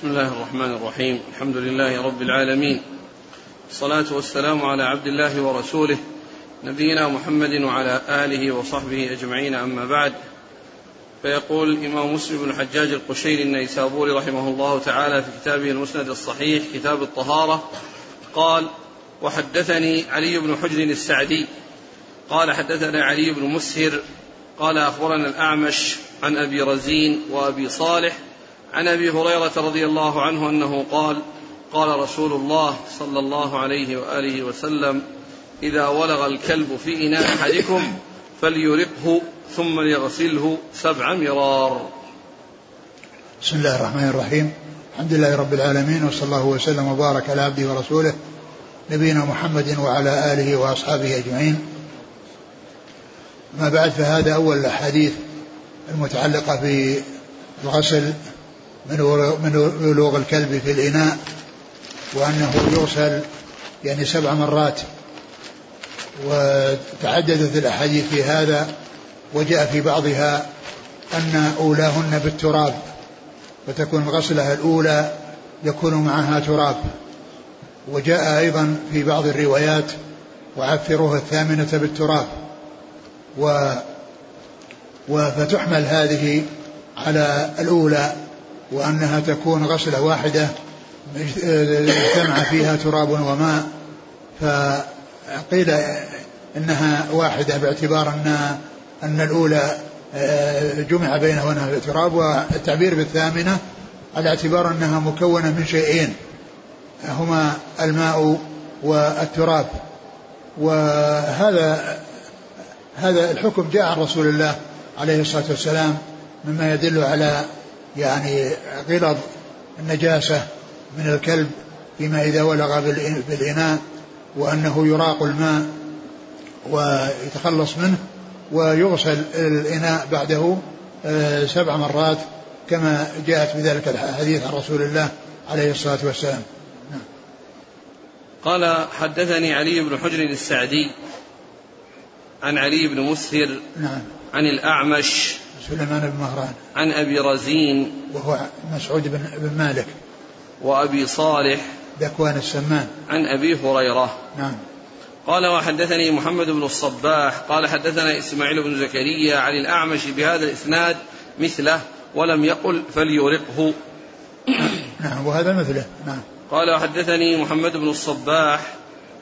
بسم الله الرحمن الرحيم. الحمد لله رب العالمين. الصلاة والسلام على عبد الله ورسوله نبينا محمد وعلى آله وصحبه أجمعين. أما بعد فيقول الإمام مسلم بن الحجاج القشيري النيسابوري رحمه الله تعالى في كتابه المسند الصحيح كتاب الطهارة قال وحدثني علي بن حجر السعدي. قال حدثنا علي بن مسهر. قال أخبرنا الأعمش عن أبي رزين وأبي صالح عن أبي هريرة رضي الله عنه أنه قال قال رسول الله صلى الله عليه وآله وسلم إذا ولغ الكلب في إناء أحدكم فليرقه ثم ليغسله سبع مرار. بسم الله الرحمن الرحيم. الحمد لله رب العالمين وصلى الله وسلم وبارك على عبده ورسوله نبينا محمد وعلى آله وأصحابه أجمعين. ما بعد فهذا أول الأحاديث المتعلقة بالغسل من من ولوغ الكلب في الإناء وأنه يغسل يعني سبع مرات وتعددت الأحاديث في هذا وجاء في بعضها أن أولاهن بالتراب فتكون الغسلة الأولى يكون معها تراب. وجاء أيضا في بعض الروايات وعفروها الثامنة بالتراب. و فتحمل هذه على الأولى. وأنها تكون غسلة واحدة اجتمع فيها تراب وماء. فقيل إنها واحدة باعتبار أن أن الأولى آه، جمع بينهما تراب والتعبير بالثامنة على اعتبار أنها مكونة من شيئين هما الماء والتراب. وهذا هذا الحكم جاء عن رسول الله عليه الصلاة والسلام مما يدل على يعني غلظ النجاسة من الكلب فيما إذا ولغ بالإناء وأنه يراق الماء ويتخلص منه ويغسل الإناء بعده آه، سبع مرات كما جاءت بذلك الحديث عن رسول الله عليه الصلاة والسلام نعم. قال حدثني علي بن حجر السعدي عن علي بن مسهر نعم عن الأعمش سليمان بن مهران. عن أبي رزين. وهو مسعود بن, بن مالك. وأبي صالح. ذكوان السمان. عن أبي هريرة. نعم. قال وحدثني محمد بن الصباح. قال حدثنا إسماعيل بن زكريا عن الأعمش بهذا الإسناد مثله ولم يقل فليرقه نعم وهذا مثله. نعم. قال وحدثني محمد بن الصباح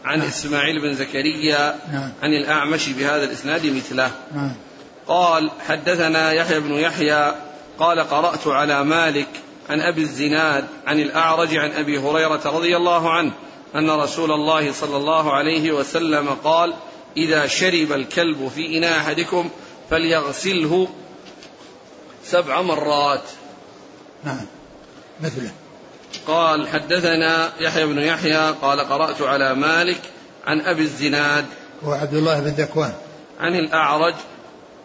عن نعم. إسماعيل بن زكريا نعم. عن الأعمش بهذا الإسناد مثله. نعم. قال حدثنا يحيى بن يحيى قال قرأت على مالك عن أبي الزناد عن الأعرج عن أبي هريرة رضي الله عنه أن رسول الله صلى الله عليه وسلم قال إذا شرب الكلب في إناء أحدكم فليغسله سبع مرات. نعم مثله. قال حدثنا يحيى بن يحيى قال قرأت على مالك عن أبي الزناد وعبد الله بن ذكوان. عن الأعرج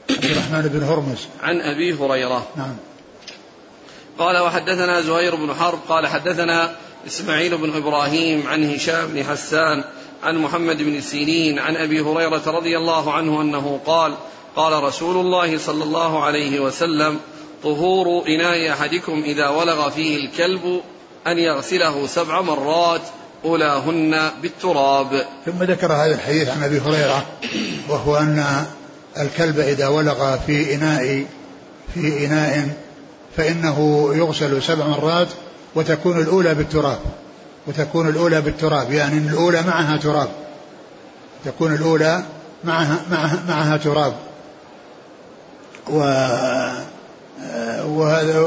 عبد الرحمن بن هرمز. عن أبي هريرة. نعم. قال وحدثنا زهير بن حرب. قال حدثنا إسماعيل بن إبراهيم عن هشام بن حسان عن محمد بن سيرين عن أبي هريرة رضي الله عنه أنه قال قال رسول الله صلى الله عليه وسلم طهور إناء أحدكم إذا ولغ فيه الكلب أن يغسله سبع مرات أولاهن بالتراب. ثم ذكر هذا الحديث عن أبي هريرة وهو أن الكلب إذا ولغ في إناء في إناء فإنه يغسل سبع مرات وتكون الأولى بالتراب. وتكون الأولى بالتراب يعني الأولى معها تراب. تكون الأولى معها معها, معها تراب. و وهذا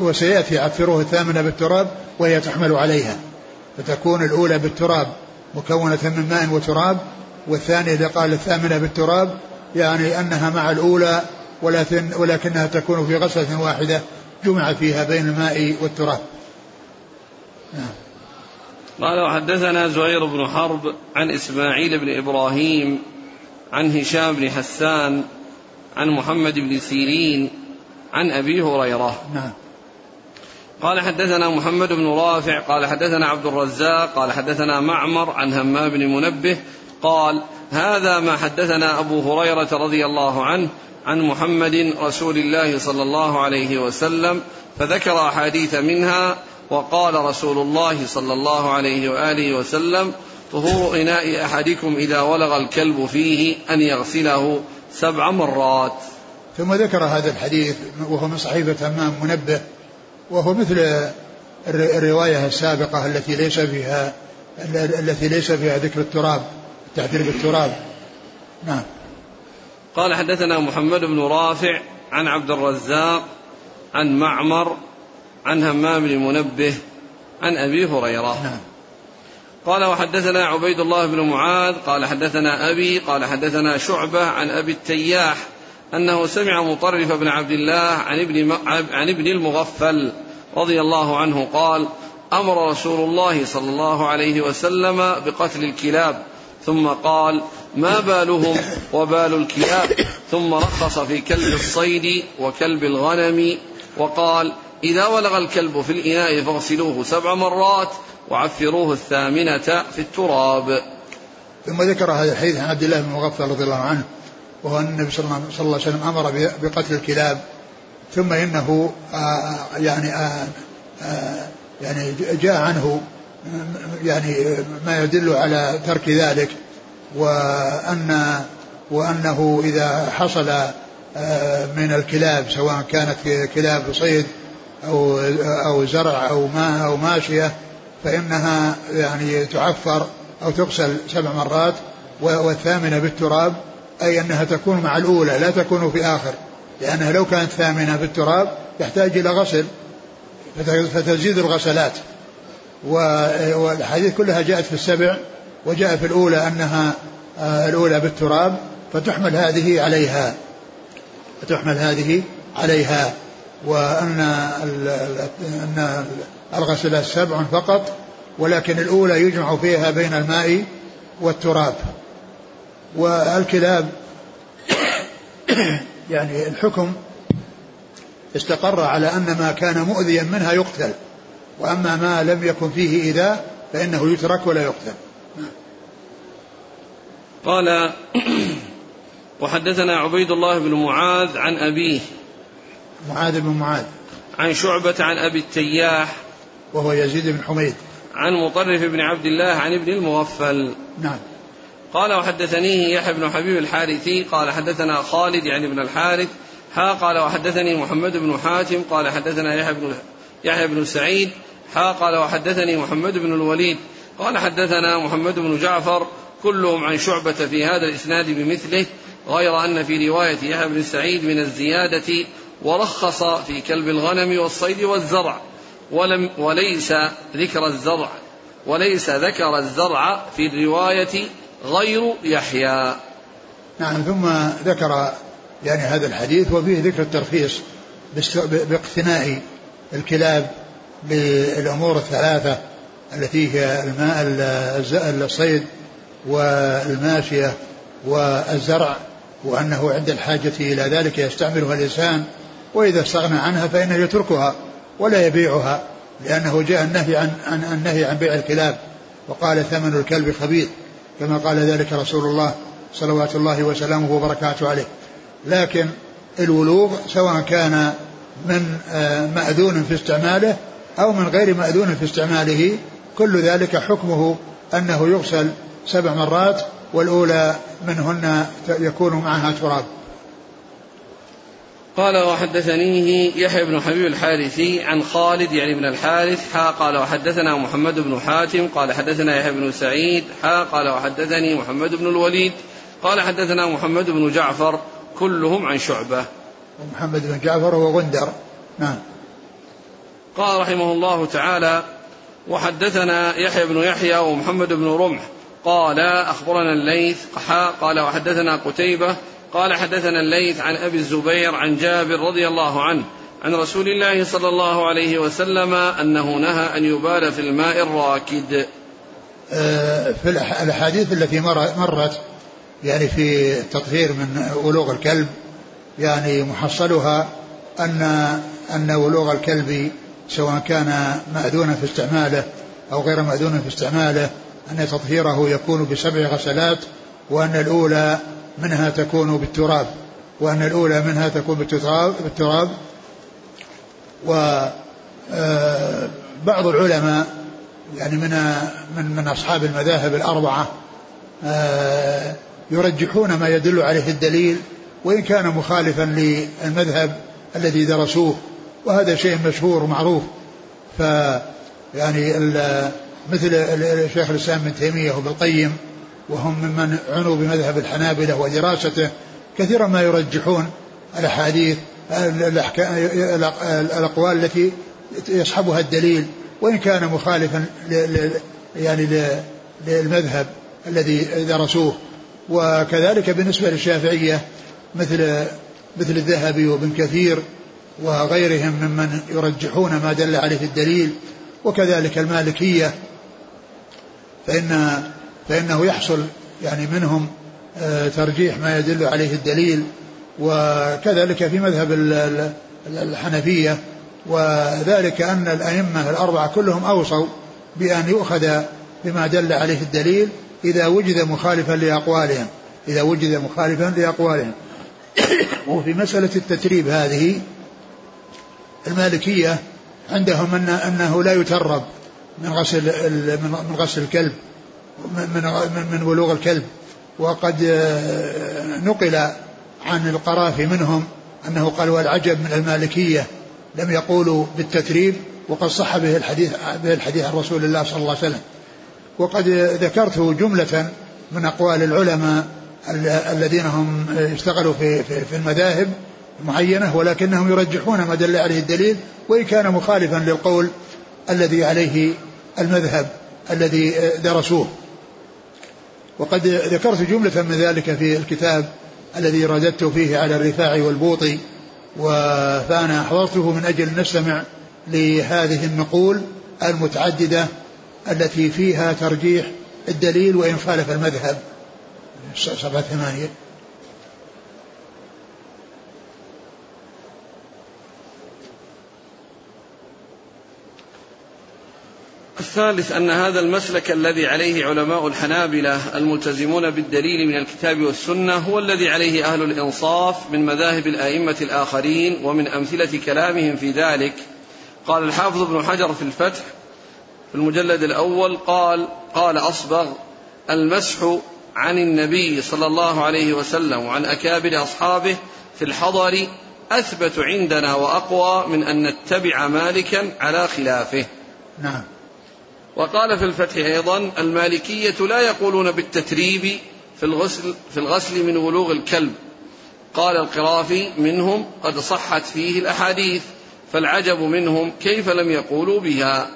وسيأتي عفروه الثامنة بالتراب وهي تحمل عليها. فتكون الأولى بالتراب مكونة من ماء وتراب والثانية إذا قال الثامنة بالتراب يعني أنها مع الأولى ولكن ولكنها تكون في غسلة واحدة جمع فيها بين الماء والتراب. نعم. قال وحدثنا زهير بن حرب عن إسماعيل بن إبراهيم عن هشام بن حسان عن محمد بن سيرين عن أبي هريرة. نعم. قال حدثنا محمد بن رافع قال حدثنا عبد الرزاق قال حدثنا معمر عن همام بن منبه قال هذا ما حدثنا أبو هريرة رضي الله عنه عن محمد رسول الله صلى الله عليه وسلم فذكر أحاديث منها وقال رسول الله صلى الله عليه وآله وسلم طهور إناء أحدكم إذا ولغ الكلب فيه أن يغسله سبع مرات. ثم ذكر هذا الحديث وهو من صحيفة همام منبه وهو مثل الرواية السابقة التي ليس فيها التي ليس فيها ذكر التراب. التعبير بالتراب. نعم. قال حدثنا محمد بن رافع عن عبد الرزاق عن معمر عن همام بن منبه عن أبي هريرة. نعم. قال وحدثنا عبيد الله بن معاذ قال حدثنا أبي قال حدثنا شعبة عن أبي التياح أنه سمع مطرف بن عبد الله عن ابن عن ابن المغفل رضي الله عنه قال أمر رسول الله صلى الله عليه وسلم بقتل الكلاب. ثم قال ما بالهم وبال الكلاب؟ ثم رخص في كلب الصيد وكلب الغنم وقال إذا ولغ الكلب في الإناء فاغسلوه سبع مرات وعفروه الثامنة في التراب. ثم ذكر هذا الحديث عن عبد الله بن مغفل رضي الله عنه وهو أن النبي صلى الله عليه وسلم أمر بقتل الكلاب ثم إنه آه يعني آه آه يعني جاء عنه يعني ما يدل على ترك ذلك وأن وأنه إذا حصل آه، من الكلاب سواء كانت كلاب صيد أو أو زرع أو ماء أو ماشية فإنها يعني تعفر أو تغسل سبع مرات والثامنة بالتراب أي أنها تكون مع الأولى لا تكون في آخر. لأنها لو كانت ثامنة بالتراب تحتاج إلى غسل فتزيد الغسلات. والحديث كلها جاءت في السبع وجاء في الأولى أنها آه، الأولى بالتراب فتحمل هذه عليها. تحمل هذه عليها. وأن أن الغسلات سبع فقط ولكن الأولى يجمع فيها بين الماء والتراب. والكلاب يعني الحكم استقر على أن ما كان مؤذيا منها يقتل. وأما ما لم يكن فيه إيذاء فإنه يترك ولا يقتل. قال وحدثنا عبيد الله بن معاذ عن أبيه معاذ بن معاذ. عن شعبة عن أبي التياح وهو يزيد بن حميد. عن مطرف بن عبد الله عن ابن المغفل نعم. قال وحدثنيه يحيى بن حبيب الحارثي. قال حدثنا خالد يعني بن الحارث. ها قال وحدثني محمد بن حاتم. قال حدثنا يحيى بن يحيى بن سعيد. ها قال وحدثني محمد بن الوليد قال حدثنا محمد بن جعفر كلهم عن شعبة في هذا الإسناد بمثله غير أن في رواية يحيى بن سعيد من الزيادة ورخص في كلب الغنم والصيد والزرع ولم وليس ذكر الزرع وليس ذكر الزرع في الرواية غير يحيى. نعم ثم ذكر يعني هذا الحديث وفيه ذكر الترخيص باقتناء الكلاب بالأمور الثلاثة التي هي الماء الصيد والماشية والزرع وأنه عند الحاجة إلى ذلك يستعملها الإنسان وإذا استغنى عنها فإنه يتركها ولا يبيعها لأنه جاء النهي عن, عن النهي عن بيع الكلاب وقال ثمن الكلب خبيث كما قال ذلك رسول الله صلوات الله وسلامه وبركاته عليه. لكن الولوغ سواء كان من آه، مأذون في استعماله أو من غير مأذون في استعماله كل ذلك حكمه أنه يغسل سبع مرات والأولى منهن يكون معها تراب. قال وحدثنيه يحيى بن حبيب الحارثي عن خالد يعني بن الحارث حا قال وحدثنا محمد بن حاتم قال حدثنا يحيى بن سعيد حا قال وحدثني محمد بن الوليد قال حدثنا محمد بن جعفر كلهم عن شعبة. محمد بن جعفر هو غندر نعم. قال رحمه الله تعالى وحدثنا يحيى بن يحيى ومحمد بن رمح. قال أخبرنا الليث قال وحدثنا قتيبة. قال حدثنا الليث عن أبي الزبير عن جابر رضي الله عنه عن رسول الله صلى الله عليه وسلم أنه نهى أن يبال في الماء الراكد. آه، في الأحاديث التي مرت يعني في التطهير من ولوغ الكلب يعني محصلها أن أن ولوغ الكلب سواء كان مأذونا في استعماله أو غير مأذون في استعماله أن تطهيره يكون بسبع غسلات وأن الأولى منها تكون بالتراب وأن الأولى منها تكون بالتراب بالتراب. و آه، بعض العلماء يعني من من من أصحاب المذاهب الأربعة آه، يرجحون ما يدل عليه الدليل وإن كان مخالفا للمذهب الذي درسوه. وهذا شيء مشهور ومعروف. ف يعني مثل شيخ الإسلام ابن تيمية وابن القيم وهم ممن عنوا بمذهب الحنابلة ودراسته كثيرا ما يرجحون الأحاديث الأقوال التي يصحبها الدليل وإن كان مخالفا يعني للمذهب الذي درسوه. وكذلك بالنسبة للشافعية مثل مثل الذهبي وابن كثير وغيرهم ممن يرجحون ما دل عليه الدليل وكذلك المالكية فإن فإنه يحصل يعني منهم آه، ترجيح ما يدل عليه الدليل وكذلك في مذهب الحنفية وذلك أن الأئمة الأربعة كلهم أوصوا بأن يؤخذ بما دل عليه الدليل إذا وجد مخالفا لأقوالهم إذا وجد مخالفا لأقوالهم. وفي مسألة التتريب هذه المالكية عندهم أن أنه لا يترب من غسل من غسل الكلب من من بلوغ الكلب. وقد آه، نقل عن القرافي منهم أنه قال والعجب من المالكية لم يقولوا بالتتريب وقد صح به الحديث به الحديث عن رسول الله صلى الله عليه وسلم. وقد ذكرت جملة من أقوال العلماء الذين هم اشتغلوا في في المذاهب معينة ولكنهم يرجحون ما دل عليه الدليل وإن كان مخالفا للقول الذي عليه المذهب الذي درسوه. وقد ذكرت جملة من ذلك في الكتاب الذي رددت فيه على الرفاع والبوطي فأنا حضرته من أجل نستمع لهذه النقول المتعددة التي فيها ترجيح الدليل وإن خالف المذهب. صفحة ثمانية. الثالث أن هذا المسلك الذي عليه علماء الحنابلة الملتزمون بالدليل من الكتاب والسنة هو الذي عليه أهل الإنصاف من مذاهب الآئمة الآخرين ومن أمثلة كلامهم في ذلك. قال الحافظ ابن حجر في الفتح في المجلد الأول قال قال أصبغ المسح عن النبي صلى الله عليه وسلم وعن أكابر أصحابه في الحضر أثبت عندنا وأقوى من أن نتبع مالكا على خلافه. نعم. وقال في الفتح أيضا المالكية لا يقولون بالتتريب في الغسل في الغسل من ولوغ الكلب. قال القرافي منهم قد صحت فيه الأحاديث فالعجب منهم كيف لم يقولوا بها.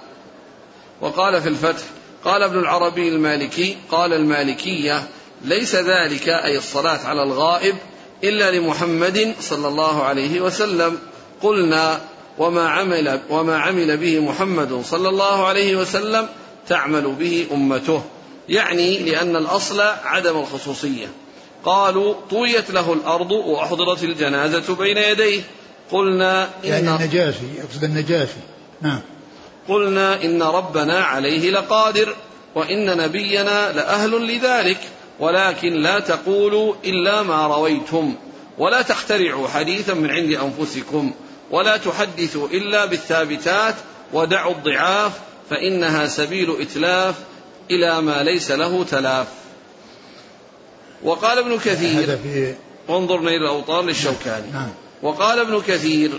وقال في الفتح قال ابن العربي المالكي قال المالكية ليس ذلك أي الصلاة على الغائب إلا لمحمد صلى الله عليه وسلم. قلنا وما عمل وما عمل به محمد صلى الله عليه وسلم تعمل به أمته. يعني لأن الأصل عدم الخصوصية. قالوا طويت له الأرض وأحضرت الجنازة بين يديه. قلنا إن يعني النجاشي يقصد النجاشي. نعم. قلنا إن ربنا عليه لقادر وإن نبينا لأهل لذلك. ولكن لا تقولوا إلا ما رويتم. ولا تخترعوا حديثا من عند أنفسكم. ولا تحدثوا إلا بالثابتات ودعوا الضعاف فإنها سبيل إتلاف إلى ما ليس له تلاف. وقال ابن كثير انظرنا إلى الأوطار للشوكاني. نعم. وقال ابن كثير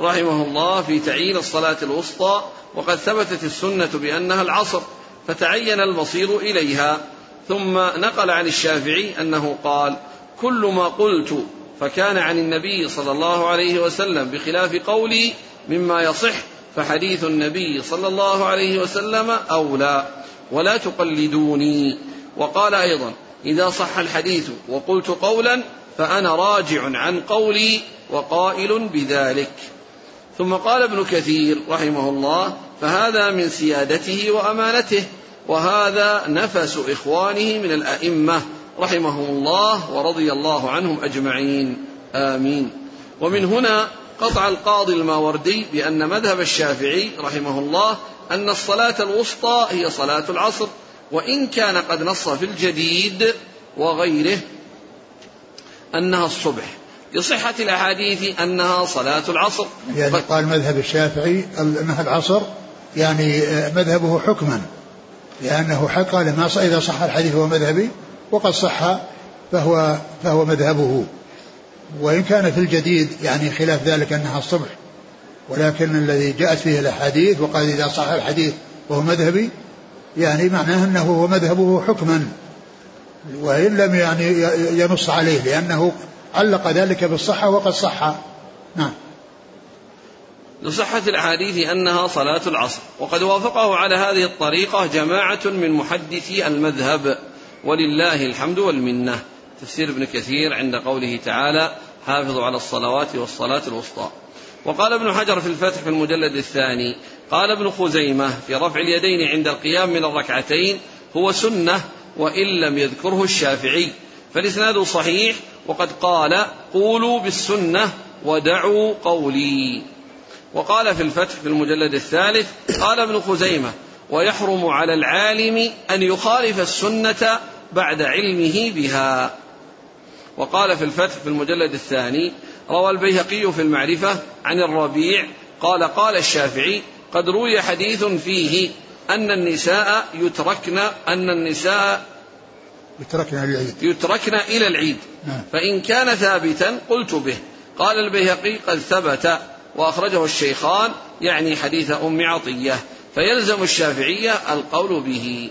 رحمه الله في تعيين الصلاة الوسطى وقد ثبتت السنة بأنها العصر فتعين المصير إليها. ثم نقل عن الشافعي أنه قال كل ما قلت فكان عن النبي صلى الله عليه وسلم بخلاف قولي مما يصح فحديث النبي صلى الله عليه وسلم أولى ولا تقلدوني. وقال أيضا إذا صح الحديث وقلت قولا فأنا راجع عن قولي وقائل بذلك. ثم قال ابن كثير رحمه الله فهذا من سيادته وأمانته وهذا نفس إخوانه من الأئمة. رحمهم الله ورضي الله عنهم أجمعين. آمين. ومن هنا قطع القاضي الماوردي بأن مذهب الشافعي رحمه الله أن الصلاة الوسطى هي صلاة العصر وإن كان قد نص في الجديد وغيره أنها الصبح. لصحة الأحاديث أنها صلاة العصر. يعني قال مذهب الشافعي أنها العصر يعني مذهبه حكما لأنه حق قال ما إذا صح الحديث هو مذهبي وقد صح فهو فهو مذهبه. وإن كان في الجديد يعني خلاف ذلك أنها الصبح. ولكن الذي جاءت فيه الأحاديث وقال إذا صح الحديث وهو مذهبي يعني معناه أنه هو مذهبه حكما. وإن لم يعني ينص عليه لأنه علق ذلك بالصحة وقد صح. نعم. لصحة الأحاديث أنها صلاة العصر. وقد وافقه على هذه الطريقة جماعة من محدثي المذهب. ولله الحمد والمنة. تفسير ابن كثير عند قوله تعالى حافظوا على الصلوات والصلاة الوسطى. وقال ابن حجر في الفتح في المجلد الثاني قال ابن خزيمة في رفع اليدين عند القيام من الركعتين هو سنة وإن لم يذكره الشافعي. فالإسناد صحيح وقد قال قولوا بالسنة ودعوا قولي. وقال في الفتح في المجلد الثالث قال ابن خزيمة ويحرم على العالم أن يخالف السنة بعد علمه بها. وقال في الفتح في المجلد الثاني روى البيهقي في المعرفة عن الربيع قال قال الشافعي قد روي حديث فيه أن النساء يتركن أن النساء يتركن إلى العيد. يتركن إلى العيد. نعم. فإن كان ثابتا قلت به. قال البيهقي قد ثبت. وأخرجه الشيخان يعني حديث أم عطية. فيلزم الشافعية القول به.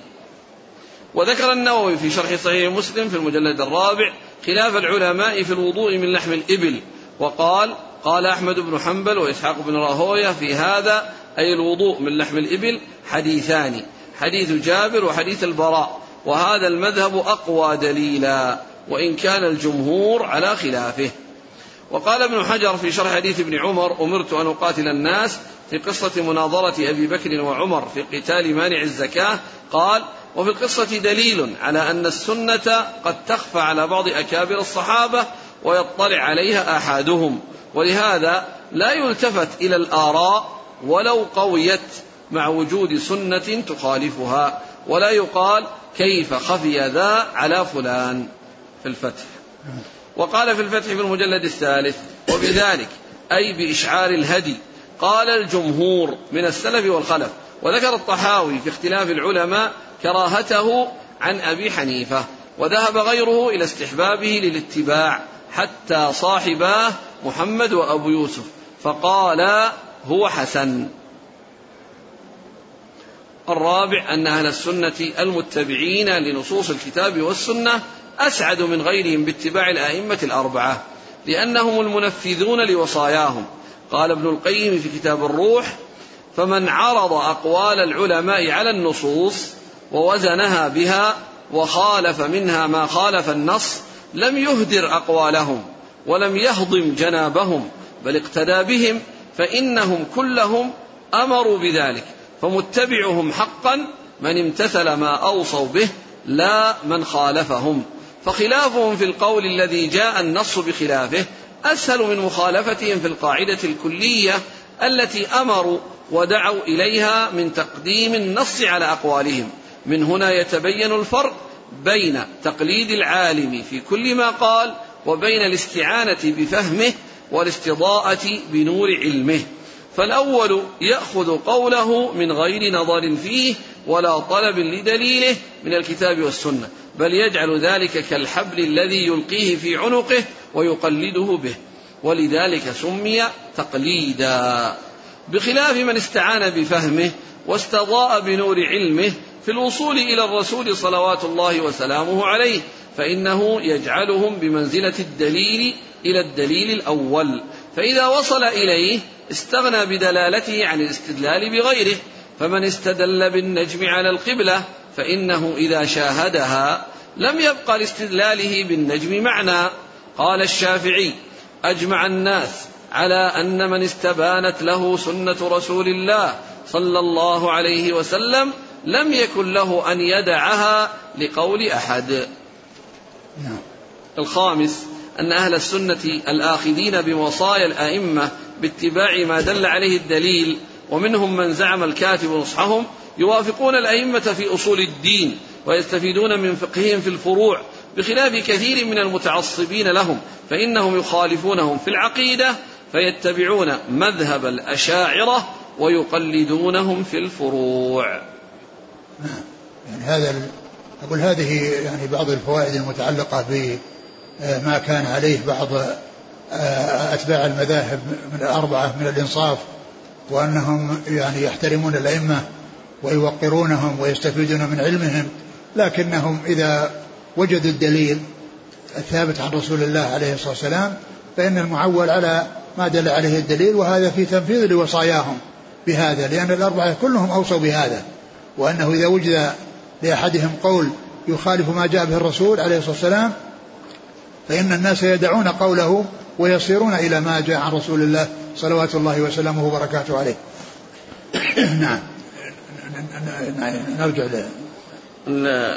وذكر النووي في شرح صحيح مسلم في المجلد الرابع خلاف العلماء في الوضوء من لحم الإبل. وقال قال أحمد بن حنبل وإسحاق بن راهوية في هذا أي الوضوء من لحم الإبل حديثان حديث جابر وحديث البراء. وهذا المذهب أقوى دليلا وإن كان الجمهور على خلافه. وقال ابن حجر في شرح حديث ابن عمر أمرت أن أقاتل الناس في قصة مناظرة أبي بكر وعمر في قتال مانع الزكاة قال وفي القصة دليل على أن السنة قد تخفى على بعض أكابر الصحابة ويطلع عليها آحادهم ولهذا لا يلتفت إلى الآراء ولو قويت مع وجود سنة تخالفها ولا يقال كيف خفي ذا على فلان في الفتح. وقال في الفتح في المجلد الثالث وبذلك أي بإشعار الهدي قال الجمهور من السلف والخلف وذكر الطحاوي في اختلاف العلماء كراهته عن أبي حنيفة وذهب غيره إلى استحبابه للاتباع حتى صاحباه محمد وأبو يوسف فقال هو حسن. الرابع أن أهل السنة المتبعين لنصوص الكتاب والسنة أسعد من غيرهم باتباع الأئمة الأربعة لأنهم المنفذون لوصاياهم قال ابن القيم في كتاب الروح فمن عرض أقوال العلماء على النصوص ووزنها بها وخالف منها ما خالف النص لم يهدر أقوالهم ولم يهضم جنابهم بل اقتدى بهم فإنهم كلهم أمروا بذلك فمتبعهم حقا من امتثل ما أوصوا به لا من خالفهم. فخلافهم في القول الذي جاء النص بخلافه أسهل من مخالفتهم في القاعدة الكلية التي أمروا ودعوا إليها من تقديم النص على أقوالهم. من هنا يتبين الفرق بين تقليد العالم في كل ما قال وبين الاستعانة بفهمه والاستضاءة بنور علمه. فالأول يأخذ قوله من غير نظر فيه ولا طلب لدليله من الكتاب والسنة بل يجعل ذلك كالحبل الذي يلقيه في عنقه ويقلده به ولذلك سمي تقليدا. بخلاف من استعان بفهمه واستضاء بنور علمه في الوصول إلى الرسول صلوات الله وسلامه عليه فإنه يجعلهم بمنزلة الدليل إلى الدليل الأول فإذا وصل إليه استغنى بدلالته عن الاستدلال بغيره فمن استدل بالنجم على القبلة فإنه إذا شاهدها لم يبق لاستدلاله بالنجم معنى قال الشافعي أجمع الناس على أن من استبانت له سنة رسول الله صلى الله عليه وسلم لم يكن له أن يدعها لقول أحد نعم. الخامس أن أهل السنة الآخذين بوصايا الأئمة باتباع ما دل عليه الدليل ومنهم من زعم الكاتب نصحهم يوافقون الأئمة في أصول الدين ويستفيدون من فقههم في الفروع بخلاف كثير من المتعصبين لهم فإنهم يخالفونهم في العقيدة فيتبعون مذهب الأشاعرة ويقلدونهم في الفروع. يعني هذا أقول هذه يعني بعض الفوائد المتعلقة بما كان عليه بعض آه، أتباع المذاهب من الأربعة من الإنصاف وأنهم يعني يحترمون الأئمة ويوقرونهم ويستفيدون من علمهم لكنهم إذا وجدوا الدليل الثابت عن رسول الله عليه الصلاة والسلام فإن المعول على ما دل عليه الدليل وهذا في تنفيذ لوصاياهم بهذا لأن الأربعة كلهم أوصوا بهذا وأنه إذا وجد لأحدهم قول يخالف ما جاء به الرسول عليه الصلاة والسلام فإن الناس يدعون قوله ويصيرون إلى ما جاء عن رسول الله صلوات الله وسلامه وبركاته عليه. نعم. نرجع له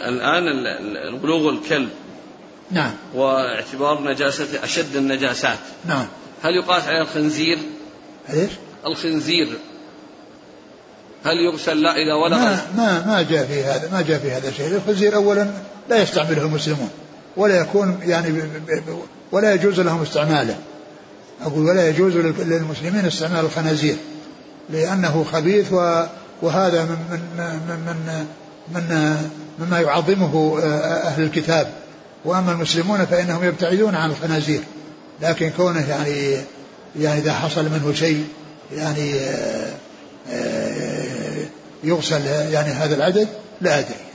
الآن بلوغ الكلب نعم. واعتبار نجاسته أشد النجاسات. نعم. هل يقاس على الخنزير؟ إيش؟ الخنزير. هل يغسل لا إذا ولغ. ما ما ما جاء في هذا ما جاء في هذا شيء. الخنزير أولا لا يستعمله المسلمون ولا يكون يعني ولا يجوز لهم استعماله. أقول ولا يجوز للمسلمين استعمال الخنازير لأنه خبيث وهذا من من من من مما يعظمه أهل الكتاب. وأما المسلمون فإنهم يبتعدون عن الخنازير لكن كونه يعني يعني إذا حصل منه شيء يعني يغسل يعني هذا العدد لا أدري.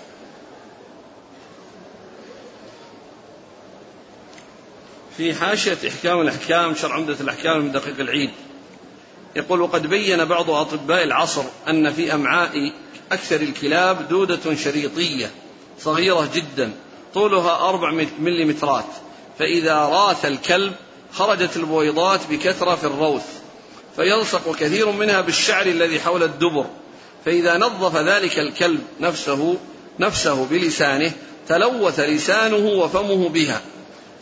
في حاشية إحكام الأحكام شرع عمدة الأحكام من دقيق العيد. يقول وقد بين بعض أطباء العصر أن في أمعاء أكثر الكلاب دودة شريطية صغيرة جدا طولها أربع مليمترات. فإذا راث الكلب خرجت البويضات بكثرة في الروث فيلصق كثير منها بالشعر الذي حول الدبر. فإذا نظف ذلك الكلب نفسه نفسه بلسانه تلوث لسانه وفمه بها.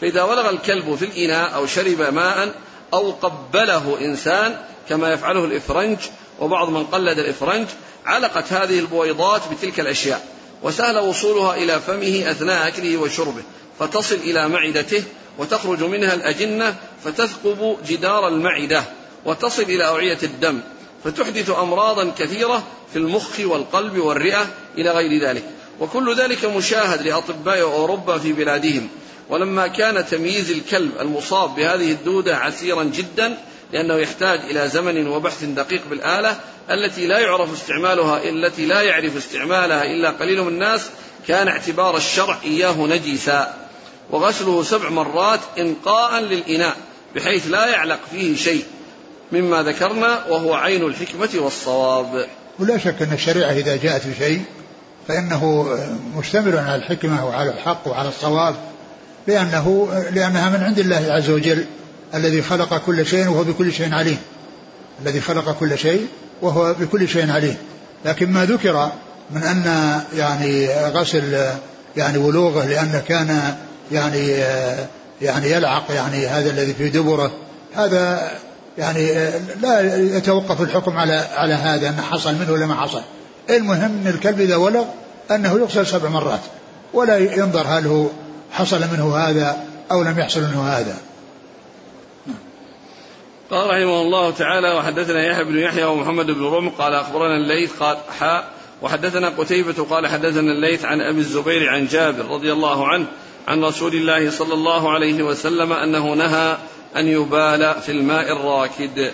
فإذا ولغ الكلب في الإناء أو شرب ماء أو قبله إنسان كما يفعله الإفرنج وبعض من قلد الإفرنج علقت هذه البويضات بتلك الأشياء وسهل وصولها إلى فمه أثناء أكله وشربه فتصل إلى معدته وتخرج منها الأجنة فتثقب جدار المعدة وتصل إلى أوعية الدم فتحدث أمراضا كثيرة في المخ والقلب والرئة إلى غير ذلك وكل ذلك مشاهد لأطباء أوروبا في بلادهم. ولما كان تمييز الكلب المصاب بهذه الدودة عسيرا جدا لأنه يحتاج إلى زمن وبحث دقيق بالآلة التي لا يعرف استعمالها التي لا يعرف استعمالها إلا قليل من الناس كان اعتبار الشرع إياه نجسا. وغسله سبع مرات إنقاء للإناء بحيث لا يعلق فيه شيء. مما ذكرنا وهو عين الحكمة والصواب. ولا شك أن الشريعة إذا جاءت بشيء فإنه مشتمل على الحكمة وعلى الحق وعلى الصواب. لأنه لأنها من عند الله عز وجل الذي خلق كل شيء وهو بكل شيء عليم. الذي خلق كل شيء وهو بكل شيء عليم. لكن ما ذكر من أن يعني غسل يعني ولوغه لأنه كان يعني يعني يلعق يعني هذا الذي في دبره هذا يعني لا يتوقف الحكم على على هذا أن حصل منه ولا ما حصل. المهم أن الكلب إذا ولغ أنه يغسل سبع مرات ولا ينظر هل هو حصل منه هذا أو لم يحصل منه هذا قال رحمه الله تعالى وحدثنا يحيى بن يحيى ومحمد بن رمح قال أخبرنا الليث قال حاء وحدثنا قتيبة قال حدثنا الليث عن أبي الزبير عن جابر رضي الله عنه عن رسول الله صلى الله عليه وسلم أنه نهى أن يبال في الماء الراكد.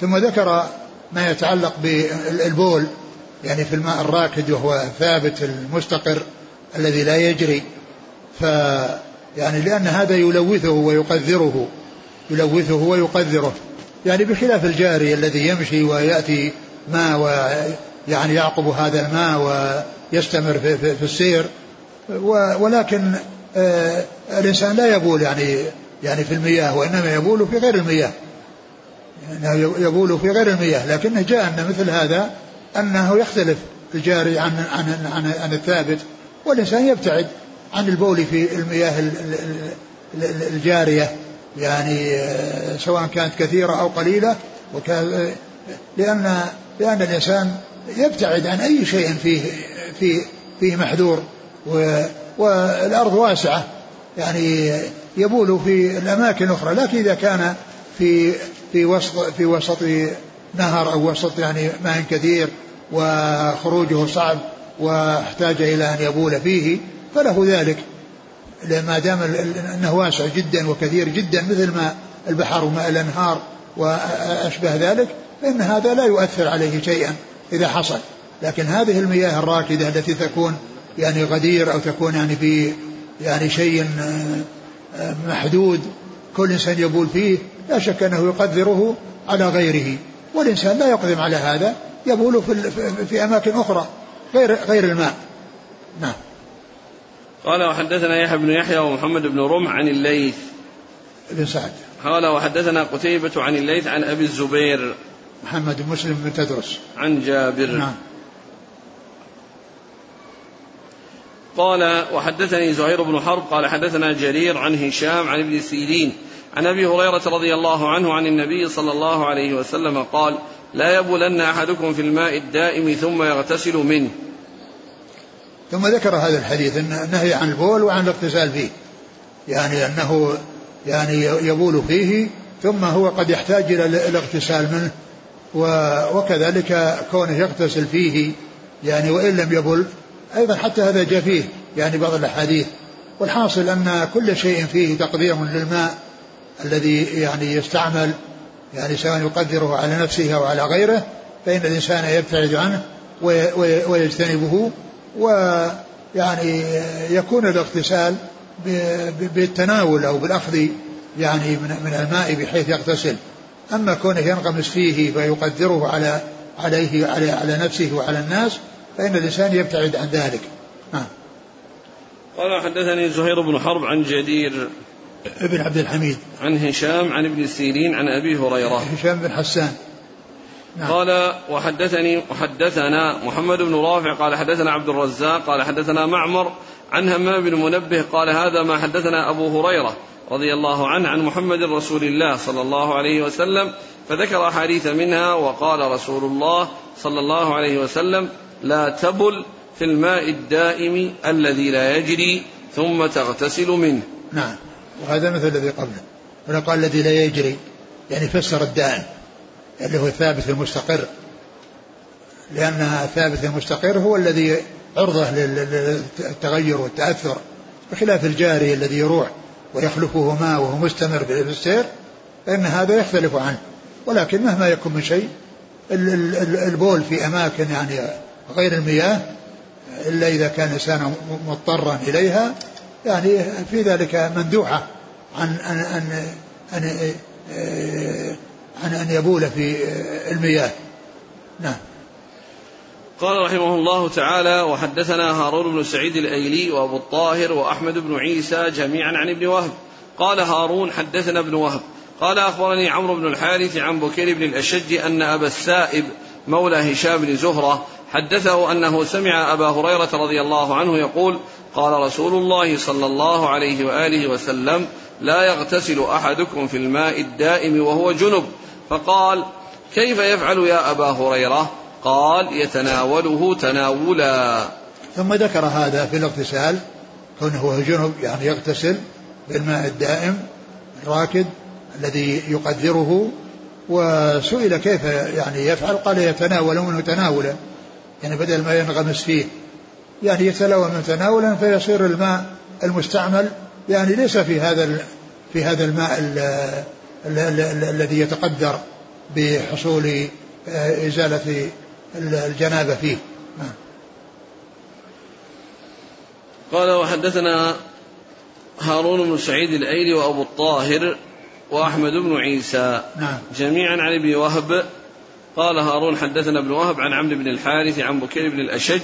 ثم ذكر ما يتعلق بالبول يعني في الماء الراكد وهو ثابت المستقر الذي لا يجري ف يعني لأن هذا يلوثه ويقذره يلوثه ويقذره. يعني بخلاف الجاري الذي يمشي ويأتي ماء ويعني يعقب هذا الماء ويستمر في, في, في السير. ولكن آه الإنسان لا يبول يعني يعني في المياه وإنما يبول في غير المياه. يعني يبول في غير المياه. لكنه جاء أن مثل هذا أنه يختلف الجاري عن عن عن, عن الثابت والإنسان يبتعد. عن البول في المياه الجارية يعني آه، سواء كانت كثيرة أو قليلة وكان لأن لأن الإنسان يبتعد عن أي شيء فيه فيه فيه محذور والأرض واسعة يعني يبول في الأماكن الأخرى لكن إذا كان في في وسط في وسط نهر أو وسط يعني ماء كثير وخروجه صعب واحتاج إلى أن يبول فيه فله ذلك. ما دام أنه واسع جدا وكثير جدا مثل ما البحر وماء الأنهار وأشبه ذلك فإن هذا لا يؤثر عليه شيئا إذا حصل. لكن هذه المياه الراكدة التي تكون يعني غدير أو تكون يعني في يعني شيء آه، محدود كل إنسان يبول فيه لا شك أنه يقدره على غيره. والإنسان لا يقدم على هذا يبول في, في أماكن أخرى غير غير الماء. نعم. قال وحدثنا يحيى بن يحيى ومحمد بن رمح عن الليث. بن سعد. قال وحدثنا قتيبة عن الليث عن أبي الزبير. محمد بن مسلم بن تدرس. عن جابر. نعم. قال وحدثني زهير بن حرب قال حدثنا جرير عن هشام عن ابن سيرين عن أبي هريرة رضي الله عنه عن النبي صلى الله عليه وسلم قال لا يبولن أحدكم في الماء الدائم ثم يغتسل منه. ثم ذكر هذا الحديث النهي عن البول وعن الاغتسال فيه. يعني انه يعني يبول فيه ثم هو قد يحتاج إلى الاغتسال منه وكذلك كونه يغتسل فيه يعني وإن لم يبل أيضا حتى هذا جاء فيه يعني بعض الأحاديث. والحاصل أن كل شيء فيه تقدير للماء الذي يعني يستعمل يعني سواء يقدره على نفسه أو على غيره فإن الإنسان يبتعد عنه ويجتنبه. ويعني يكون الاغتسال بالتناول أو بالأخذ يعني من الماء بحيث يغتسل. أما كونه ينغمس فيه فيقدره على عليه على على نفسه وعلى الناس فإن الإنسان يبتعد عن ذلك. نعم. قال حدثني زهير بن حرب عن جدير ابن عبد الحميد. عن هشام عن ابن سيرين عن أبي هريرة. هشام بن حسان. نعم. قال وحدثني وحدثنا محمد بن رافع قال حدثنا عبد الرزاق قال حدثنا معمر عن همام بن منبه قال هذا ما حدثنا أبو هريرة رضي الله عنه عن محمد رسول الله صلى الله عليه وسلم فذكر أحاديث منها وقال رسول الله صلى الله عليه وسلم لا تبل في الماء الدائم الذي لا يجري ثم تغتسل منه. نعم. وهذا مثل الذي قبله. هنا قال الذي لا يجري يعني فسر الدائم. اللي هو الثابت المستقر. لأن الثابت المستقر هو الذي عرضة للتغير والتأثر بخلاف الجاري الذي يروح ويخلفه ماء وهو مستمر في السير فإن هذا يختلف عنه. ولكن مهما يكن من شيء البول في أماكن يعني غير المياه إلا إذا كان الإنسان مضطرا إليها يعني في ذلك مندوحة عن أن أن أن, عن أن يبول في المياه. نعم. قال رحمه الله تعالى وحدثنا هارون بن سعيد الأيلي وأبو الطاهر وأحمد بن عيسى جميعا عن ابن وهب. قال هارون حدثنا ابن وهب. قال أخبرني عمرو بن الحارث عن بكير بن الأشج أن أبا السائب مولى هشام بن زهرة حدثه أنه سمع أبا هريرة رضي الله عنه يقول قال رسول الله صلى الله عليه وآله وسلم لا يغتسل أحدكم في الماء الدائم وهو جنب. فقال كيف يفعل يا أبا هريرة؟ قال يتناوله تناولا. ثم ذكر هذا في الاغتسال. كونه هو جنب يعني يغتسل بالماء الدائم الراكد الذي يقدره. وسئل كيف يعني يفعل؟ قال يتناول منه تناولا. يعني بدل ما ينغمس فيه. يعني يتلوى من تناولا فيصير الماء المستعمل. يعني ليس في هذا في هذا الماء الذي يتقدر بحصول آه، إزالة الجنابة فيه نعم. قال وحدثنا هارون بن سعيد الأيلي وأبو الطاهر وأحمد بن عيسى نعم. جميعا عن ابن وهب قال هارون حدثنا ابن وهب عن عمرو بن الحارث عن بكير بن الأشج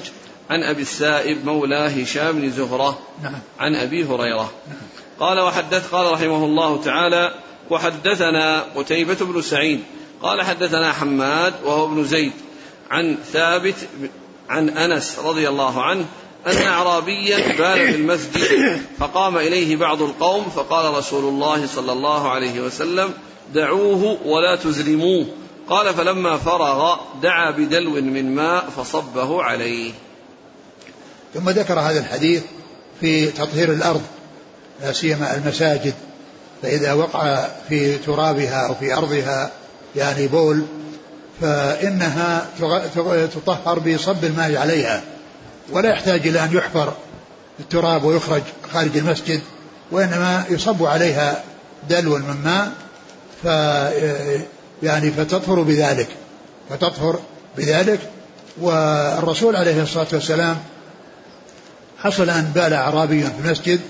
عن أبي السائب مولى هشام بن زهرة نعم. عن أبي هريرة نعم. قال وحدث قال رحمه الله تعالى وحدثنا قتيبة بن سعيد قال حدثنا حماد وهو ابن زيد عن ثابت عن أنس رضي الله عنه أن أعرابيا بال في المسجد فقام إليه بعض القوم فقال رسول الله صلى الله عليه وسلم دعوه ولا تزرموه. قال فلما فرغ دعا بدلو من ماء فصبه عليه. ثم ذكر هذا الحديث في تطهير الأرض لا سيما المساجد. فإذا وقع في ترابها أو في أرضها يعني بول فإنها تطهر بصب الماء عليها. ولا يحتاج إلى أن يحفر التراب ويخرج خارج المسجد وإنما يصب عليها دلو من ماء ف يعني فتطهر بذلك فتطهر بذلك. والرسول عليه الصلاة والسلام حصل أن بال أعرابي في المسجد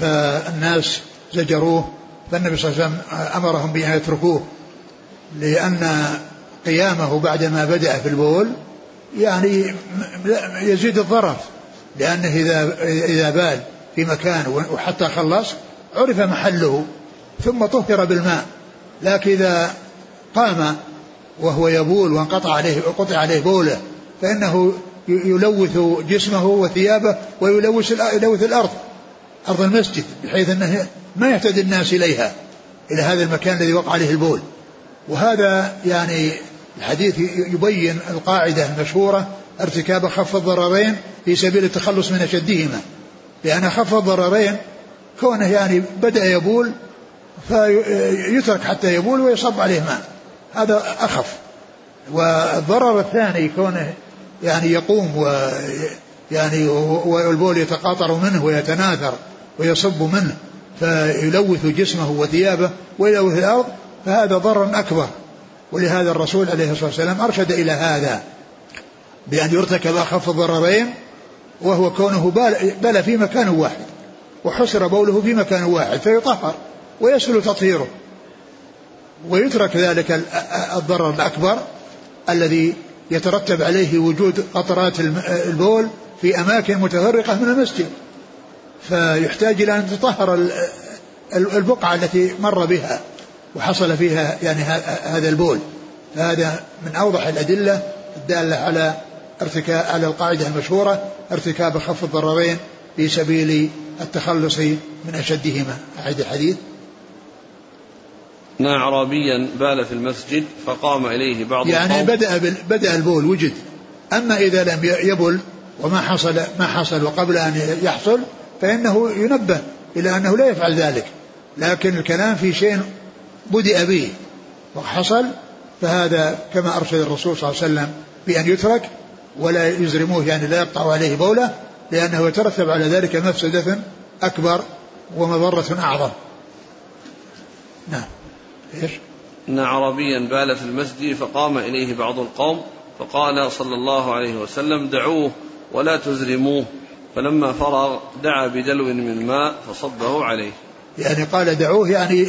فالناس زجروه فالنبي صلى الله عليه وسلم أمرهم بأن يتركوه لأن قيامه بعدما بدأ في البول يعني يزيد الضرر لأنه إذا إذا بال في مكان وحتى خلص عرف محله ثم طهر بالماء لكن إذا قام وهو يبول وانقطع عليه قطع عليه بوله فإنه يلوث جسمه وثيابه ويلوث يلوث الأرض أرض المسجد بحيث أنه ما يهتدي الناس إليها إلى هذا المكان الذي وقع عليه البول. وهذا يعني الحديث يبين القاعدة المشهورة ارتكاب خف الضررين في سبيل التخلص من أشدهما. لأن خف الضررين كونه يعني بدأ يبول فيترك حتى يبول ويصب عليه ماء. هذا أخف. والضرر الثاني كونه يعني يقوم و يعني والبول يتقاطر منه ويتناثر ويصب منه. فيلوث جسمه وثيابه ويلوث الأرض فهذا ضرر أكبر. ولهذا الرسول عليه الصلاة والسلام أرشد إلى هذا بأن يرتكب أخف الضررين وهو كونه بال في مكان واحد وحسر بوله في مكان واحد فيطهر ويسهل تطهيره. ويترك ذلك الضرر الأكبر الذي يترتب عليه وجود قطرات البول في أماكن متفرقة من المسجد. فيحتاج إلى أن تطهر البقعة التي مر بها وحصل فيها يعني هذا البول. هذا من أوضح الأدلة الدالة على ارتكاب على القاعدة المشهورة ارتكاب خف الضررين في سبيل التخلص من أشدهما. أعد الحديث. أن أعرابيا بال في المسجد فقام إليه بعض يعني بدأ بدأ البول وجد. أما إذا لم يبل وما حصل ما حصل وقبل أن يحصل فإنه ينبه إلى أنه لا يفعل ذلك. لكن الكلام في شيء بدأ به وحصل فهذا كما أرشد الرسول صلى الله عليه وسلم بأن يترك ولا يزرموه يعني لا يقطع عليه بوله لأنه يترتب على ذلك مفسدة أكبر ومضرة أعظم. نعم. إيش؟ أن عربيا بال في المسجد فقام إليه بعض القوم فقال صلى الله عليه وسلم دعوه ولا تزرموه فلما فرغ دعا بدلو من ماء فصبه عليه. يعني قال دعوه يعني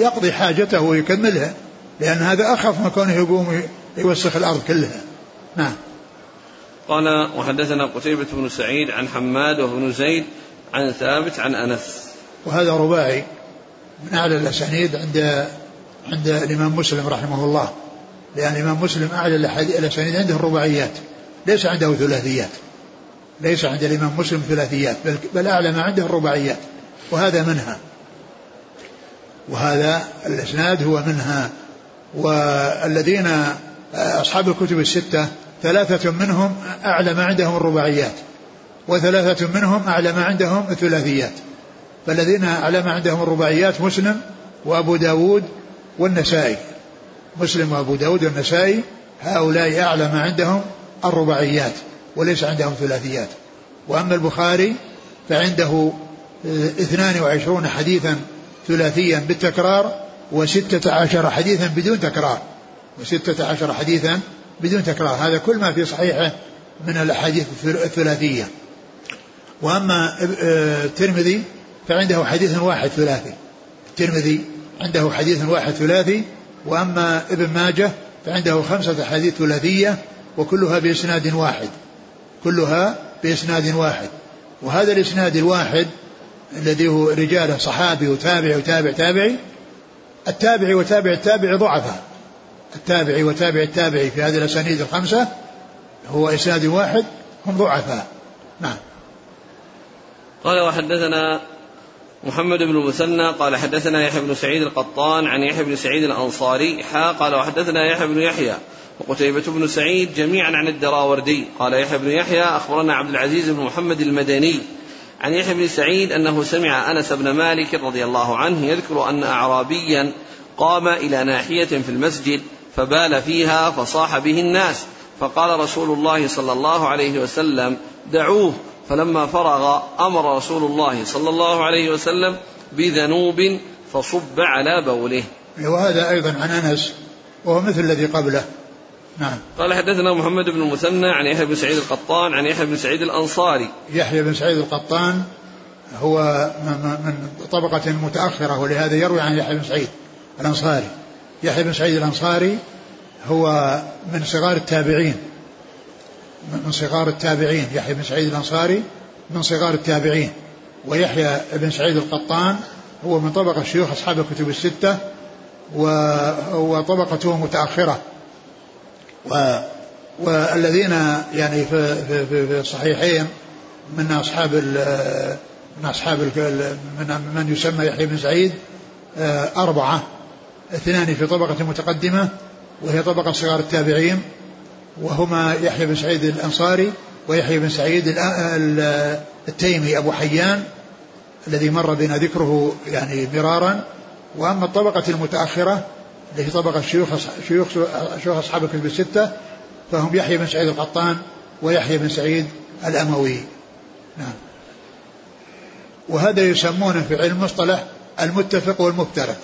يقضي حاجته ويكملها لأن هذا أخف ما كونه يقوم يوسخ الأرض كلها. نعم. قال وحدثنا قتيبة بن سعيد عن حماد وابن زيد عن ثابت عن أنس. وهذا رباعي. من أعلى الأسانيد عند عند الإمام مسلم رحمه الله. لأن الإمام مسلم أعلى الأسانيد عنده الرباعيات ليس عنده ثلاثيات. ليس عند الإمام مسلم ثلاثيات بل, بل أعلى ما عنده الرباعيات وهذا منها. وهذا الإسناد هو منها. والذين أصحاب الكتب الستة ثلاثة منهم أعلى ما عندهم الرباعيات وثلاثة منهم أعلى ما عندهم الثلاثيات. فالذين أعلى ما عندهم الرباعيات مسلم وأبو داود والنسائي. مسلم وأبو داود والنسائي هؤلاء أعلى ما عندهم الرباعيات. وليس عندهم ثلاثيات. وأما البخاري فعنده اثنان وعشرون حديثا ثلاثيا بالتكرار وستة عشر حديثا بدون تكرار. وستة عشر حديثا بدون تكرار. هذا كل ما في صحيحه من الأحاديث الثلاثية. وأما الترمذي فعنده حديث واحد ثلاثي. الترمذي عنده حديث واحد ثلاثي. وأما ابن ماجه فعنده خمسة حديث ثلاثية وكلها بإسناد واحد. كلها بإسناد واحد. وهذا الإسناد الواحد الذي هو رجاله صحابي وتابعي وتابع تابعي التابعي وتابع التابعي ضعفاء. التابعي وتابع التابعي في هذه الأسانيد الخمسة هو إسناد واحد هم ضعفاء. نعم. قال وحدثنا محمد بن المثنى قال حدثنا يحيى بن سعيد القطان عن يحيى بن سعيد الأنصاري حا قال وحدثنا يحيى بن يحيى وقتيبة بن سعيد جميعا عن الدراوردي. قال يحيى بن يحيى أخبرنا عبد العزيز بن محمد المدني. عن يحيى بن سعيد أنه سمع أنس بن مالك رضي الله عنه يذكر أن أعرابيا قام إلى ناحية في المسجد فبال فيها فصاح به الناس. فقال رسول الله صلى الله عليه وسلم دعوه. فلما فرغ أمر رسول الله صلى الله عليه وسلم بذنوب فصب على بوله. وهذا أيضا عن أنس وهو مثل الذي قبله. نعم. قال حدثنا محمد بن المثنى عن يحيى بن سعيد القطان عن يحيى بن سعيد الأنصاري. يحيى بن سعيد القطان هو من طبقة متأخرة ولهذا يروي عن يحيى بن سعيد الأنصاري. يحيى بن سعيد الأنصاري هو من صغار التابعين. من صغار التابعين. يحيى بن سعيد الأنصاري من صغار التابعين. ويحيى بن سعيد القطان هو من طبقة شيوخ أصحاب الكتب الستة وطبقته متأخرة. و والذين يعني في في في الصحيحين من أصحاب من أصحاب من من يسمى يحيى بن سعيد آه، أربعة. اثنان في طبقة متقدمة وهي طبقة صغار التابعين وهما يحيى بن سعيد الأنصاري ويحيى بن سعيد التيمي أبو حيان الذي مر بنا ذكره يعني مرارا. وأما الطبقة المتأخرة التي طبقة شيوخ شيوخ شيوخ أصحاب الكتب الستة فهم يحيى بن سعيد القطان ويحيى بن سعيد الأموي. نعم. وهذا يسمونه في علم المصطلح المتفق والمفترق.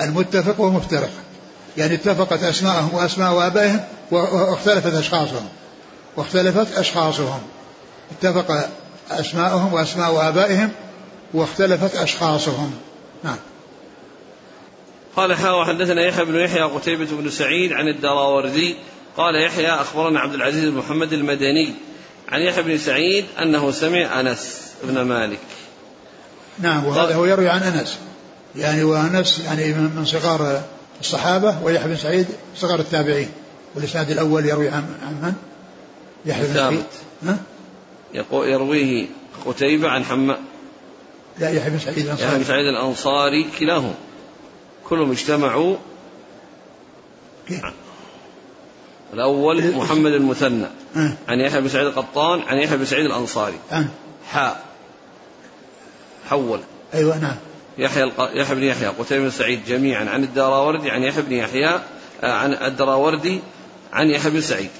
المتفق والمفترق. يعني اتفقت أسماءهم وأسماء آبائهم واختلفت أشخاصهم. واختلفت أشخاصهم. اتفق أسماءهم وأسماء آبائهم واختلفت أشخاصهم. نعم. قال حا وحدثنا يحيى بن يحيى قتيبة بن سعيد عن الدراوردي. قال يحيى أخبرنا عبد العزيز بن محمد المدني عن يحيى بن سعيد أنه سمع أنس بن مالك. نعم وهذا هو يروي عن أنس. يعني وأنس يعني من صغار الصحابة ويحيى بن سعيد صغار التابعين. والإسناد الأول يروي عن من؟ يحيى بن سعيد. ها؟ يرويه قتيبة عن حماد لا يحيى بن سعيد الأنصاري. يحيى بن سعيد الأنصاري كلاهما. كلهم اجتمعوا الأول محمد المثنى. عن يحيى بن سعيد القطان عن يحيى بن سعيد الأنصاري. حاء. حول. أيوة نعم. يحيى الق... يحيى بن يحيى قتيبة بن سعيد جميعا عن الدراوردي عن يحيى بن يحيى آه، عن الدراوردي عن يحيى بن سعيد.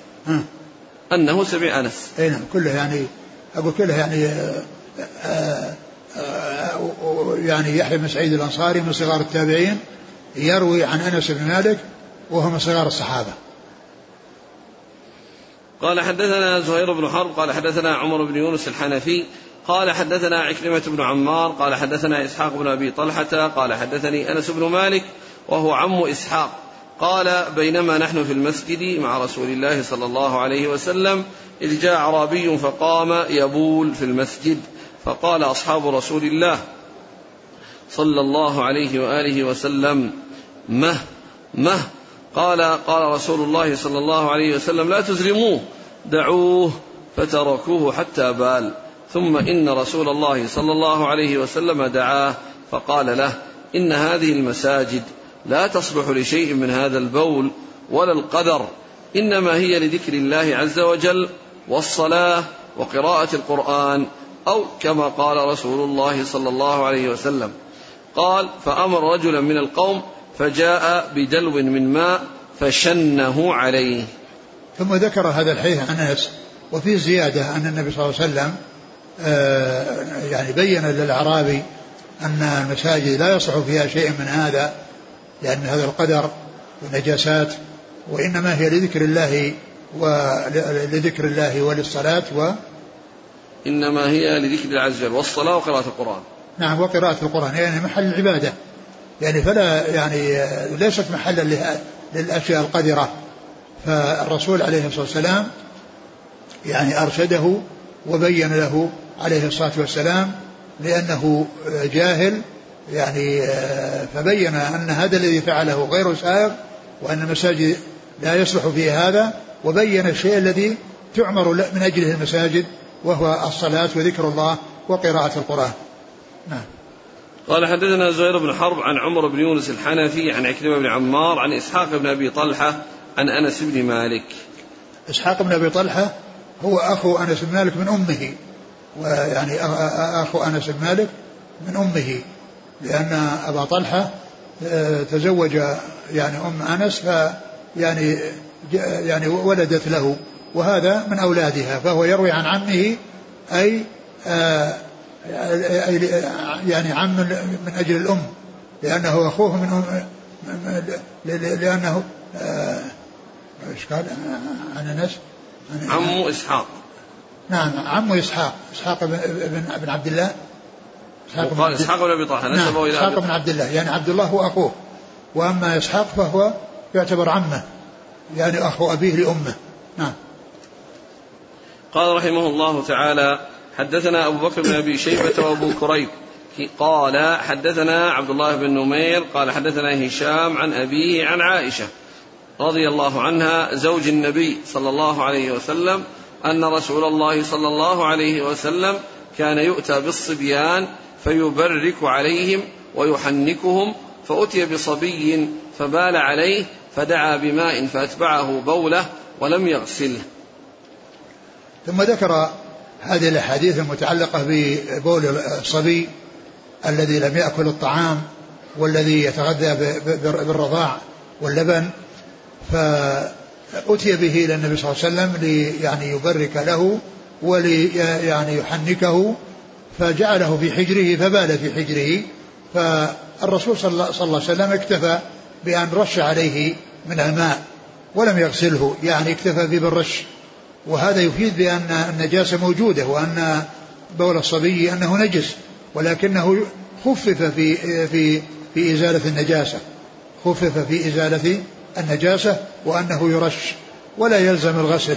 أنه سمع أنس. أي نعم. كله يعني أقول كله يعني آآ آه، آآ آه، يعني يحيى بن سعيد الأنصاري من صغار التابعين يروي عن أنس بن مالك وهو من صغار الصحابة. قال حدثنا زهير بن حرب قال حدثنا عمر بن يونس الحنفي قال حدثنا عكرمة بن عمار قال حدثنا إسحاق بن أبي طلحة قال حدثني أنس بن مالك وهو عم إسحاق قال بينما نحن في المسجد مع رسول الله صلى الله عليه وسلم إذ جاء أعرابي فقام يبول في المسجد فقال أصحاب رسول الله صلى الله عليه وآله وسلم مه مه. قال قال رسول الله صلى الله عليه وسلم لا تزرموه دعوه فتركوه حتى بال. ثم إن رسول الله صلى الله عليه وسلم دعاه فقال له إن هذه المساجد لا تصلح لشيء من هذا البول ولا القدر إنما هي لذكر الله عز وجل والصلاة وقراءة القرآن أو كما قال رسول الله صلى الله عليه وسلم. قال فأمر رجلا من القوم فجاء بدلو من ماء فشنه عليه. ثم ذكر هذا الحديث عن أنس وفي زيادة ان النبي صلى الله عليه وسلم آه، يعني بين للأعرابي أن المساجد لا يصلح فيها شيء من هذا لأن هذا القدر والنجاسات وإنما هي لذكر الله ولذكر الله وللصلاة و إنما هي لذكر الله عز وجل والصلاة وقراءة القرآن. نعم وقراءة القرآن. يعني محل العبادة. يعني فلا يعني ليست محلا للأشياء القذرة فالرسول عليه الصلاة والسلام يعني أرشده وبين له عليه الصلاة والسلام لأنه جاهل. يعني فبين أن هذا الذي فعله غير سائغ وأن المساجد لا يصلح فيه هذا وبين الشيء الذي تعمر من أجله المساجد وهو الصلاة وذكر الله وقراءة القرآن. نعم قال حدثنا زهير بن حرب عن عمر بن يونس الحنفي عن عكرمة بن عمار عن إسحاق بن أبي طلحة عن أنس بن مالك. إسحاق بن أبي طلحة هو أخو أنس بن مالك من أمه ويعني أخو أنس بن مالك من أمه لأن أبا طلحة آه، تزوج يعني أم أنس ف يعني يعني ولدت له وهذا من أولادها فهو يروي عن عمه أي آه، يعني عم من أجل الأم لأنه أخوه من أم لأنه آه، إيش قال؟ عن أنس؟ عمو إسحاق. نعم عمو إسحاق إسحاق بن, بن عبد الله. إسحاق وقال إسحاق بن أبي طلحه نسبه نعم إلى إسحاق بن عبد الله. يعني عبد الله هو أخوه. وأما إسحاق فهو يعتبر عمه يعني أخو أبيه لأمه. نعم. قال رحمه الله تعالى حدثنا أبو بكر بن أبي شيبة وأبو كريب. قال حدثنا عبد الله بن نمير قال حدثنا هشام عن أبيه عن عائشة رضي الله عنها زوج النبي صلى الله عليه وسلم أن رسول الله صلى الله عليه وسلم كان يؤتى بالصبيان فيبرك عليهم ويحنكهم فأتي بصبي فبال عليه فدعا بماء فأتبعه بوله ولم يغسله. ثم ذكر هذه الأحاديث المتعلقة ببول الصبي الذي لم يأكل الطعام والذي يتغذى بالرضاع واللبن فأتي به إلى النبي صلى الله عليه وسلم لي يعني يبرك له ولي يعني يحنكه فجعله في حجره فبال في حجره فالرسول صلى الله عليه وسلم اكتفى بأن رش عليه من الماء ولم يغسله يعني اكتفى به بالرش وهذا يفيد بأن النجاسة موجودة وأن بول الصبي أنه نجس ولكنه خفف في في في إزالة النجاسة. خفف في إزالة النجاسة وأنه يرش ولا يلزم الغسل.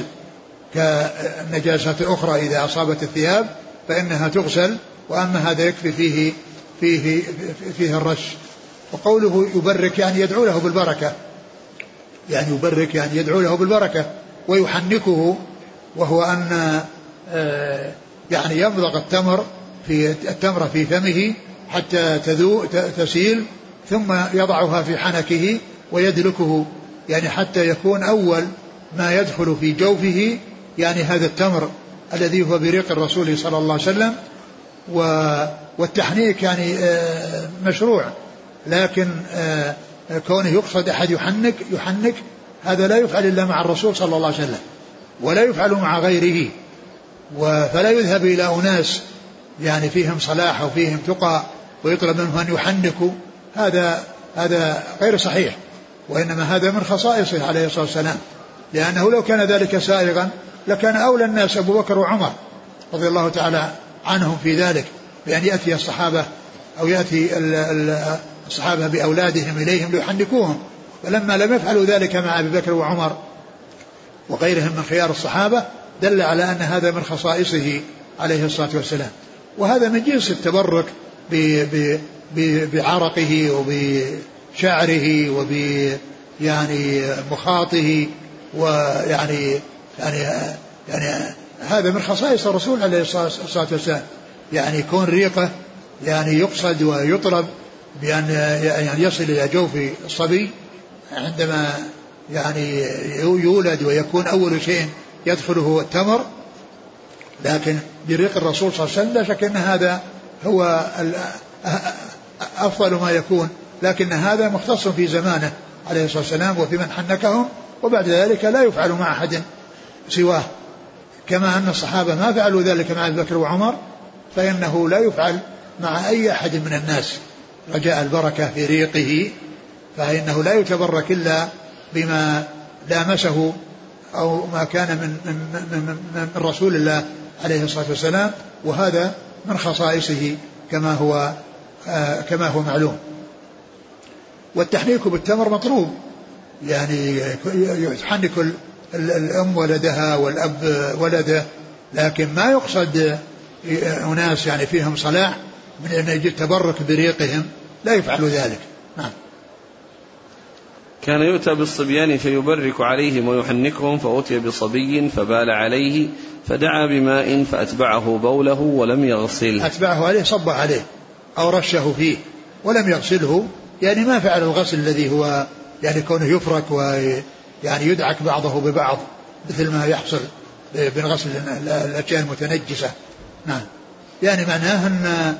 كالنجاسات الأخرى إذا أصابت الثياب فإنها تغسل وأما هذا يكفي فيه فيه فيه الرش. وقوله يبرك يعني يدعو له بالبركة يعني يبرك يعني يدعو له بالبركة ويحنكه وهو أن آه، يعني يمضغ التمر في التمرة في فمه حتى تذو تسيل ثم يضعها في حنكه ويدلكه يعني حتى يكون أول ما يدخل في جوفه يعني هذا التمر الذي هو بريق الرسول صلى الله عليه وسلم. والتحنيك يعني آه، مشروع لكن آه، كونه يقصد أحد يحنك يحنك هذا لا يفعل إلا مع الرسول صلى الله عليه وسلم. ولا يفعل مع غيره فلا يذهب إلى أناس يعني فيهم صلاح وفيهم تقى ويطلب منهم أن يحنكوا. هذا هذا غير صحيح وإنما هذا من خصائصه عليه الصلاة والسلام. لأنه لو كان ذلك سائغا لكان أولى الناس أبو بكر وعمر رضي الله تعالى عنهم في ذلك بأن يأتي الصحابة أو يأتي الصحابة بأولادهم إليهم ليحنكوهم. فلما لم يفعلوا ذلك مع أبي بكر وعمر وغيرهم من خيار الصحابة دل على أن هذا من خصائصه عليه الصلاة والسلام. وهذا من جنس التبرك بعرقه وب شعره وب يعني مخاطه ويعني يعني يعني هذا من خصائص الرسول عليه الصلاة والسلام. يعني يكون ريقه يعني يقصد ويطلب بأن يعني يصل إلى جوف الصبي عندما يعني يولد ويكون أول شيء يدخله التمر لكن بريق الرسول صلى الله عليه وسلم لا شك أن هذا هو أفضل ما يكون لكن هذا مختص في زمانه عليه الصلاة والسلام وفي من حنكهم وبعد ذلك لا يفعل مع أحد سواه. كما أن الصحابة ما فعلوا ذلك مع أبي بكر وعمر فإنه لا يفعل مع أي أحد من الناس. رجاء البركة في ريقه فإنه لا يتبرك إلا بما لامسه أو ما كان من, من, من, من, رسول الله عليه الصلاة والسلام وهذا من خصائصه كما هو آه كما هو معلوم. والتحنيك بالتمر مطلوب يعني يحنك الأم ولدها والأب ولده لكن ما يقصد أناس يعني فيهم صلاح من أن يجي التبرك بريقهم لا يفعل ذلك. نعم. كان يؤتى بالصبيان فيبرك عليهم ويحنكهم فأتي بصبي فبال عليه فدعا بماء فأتبعه بوله ولم يغسل. أتبعه عليه صب عليه أو رشه فيه ولم يغسله. يعني ما فعل الغسل الذي هو يعني كونه يفرك ويعني يدعك بعضه ببعض مثل ما يحصل بغسل الأشياء المتنجسة. نعم. يعني معناه أن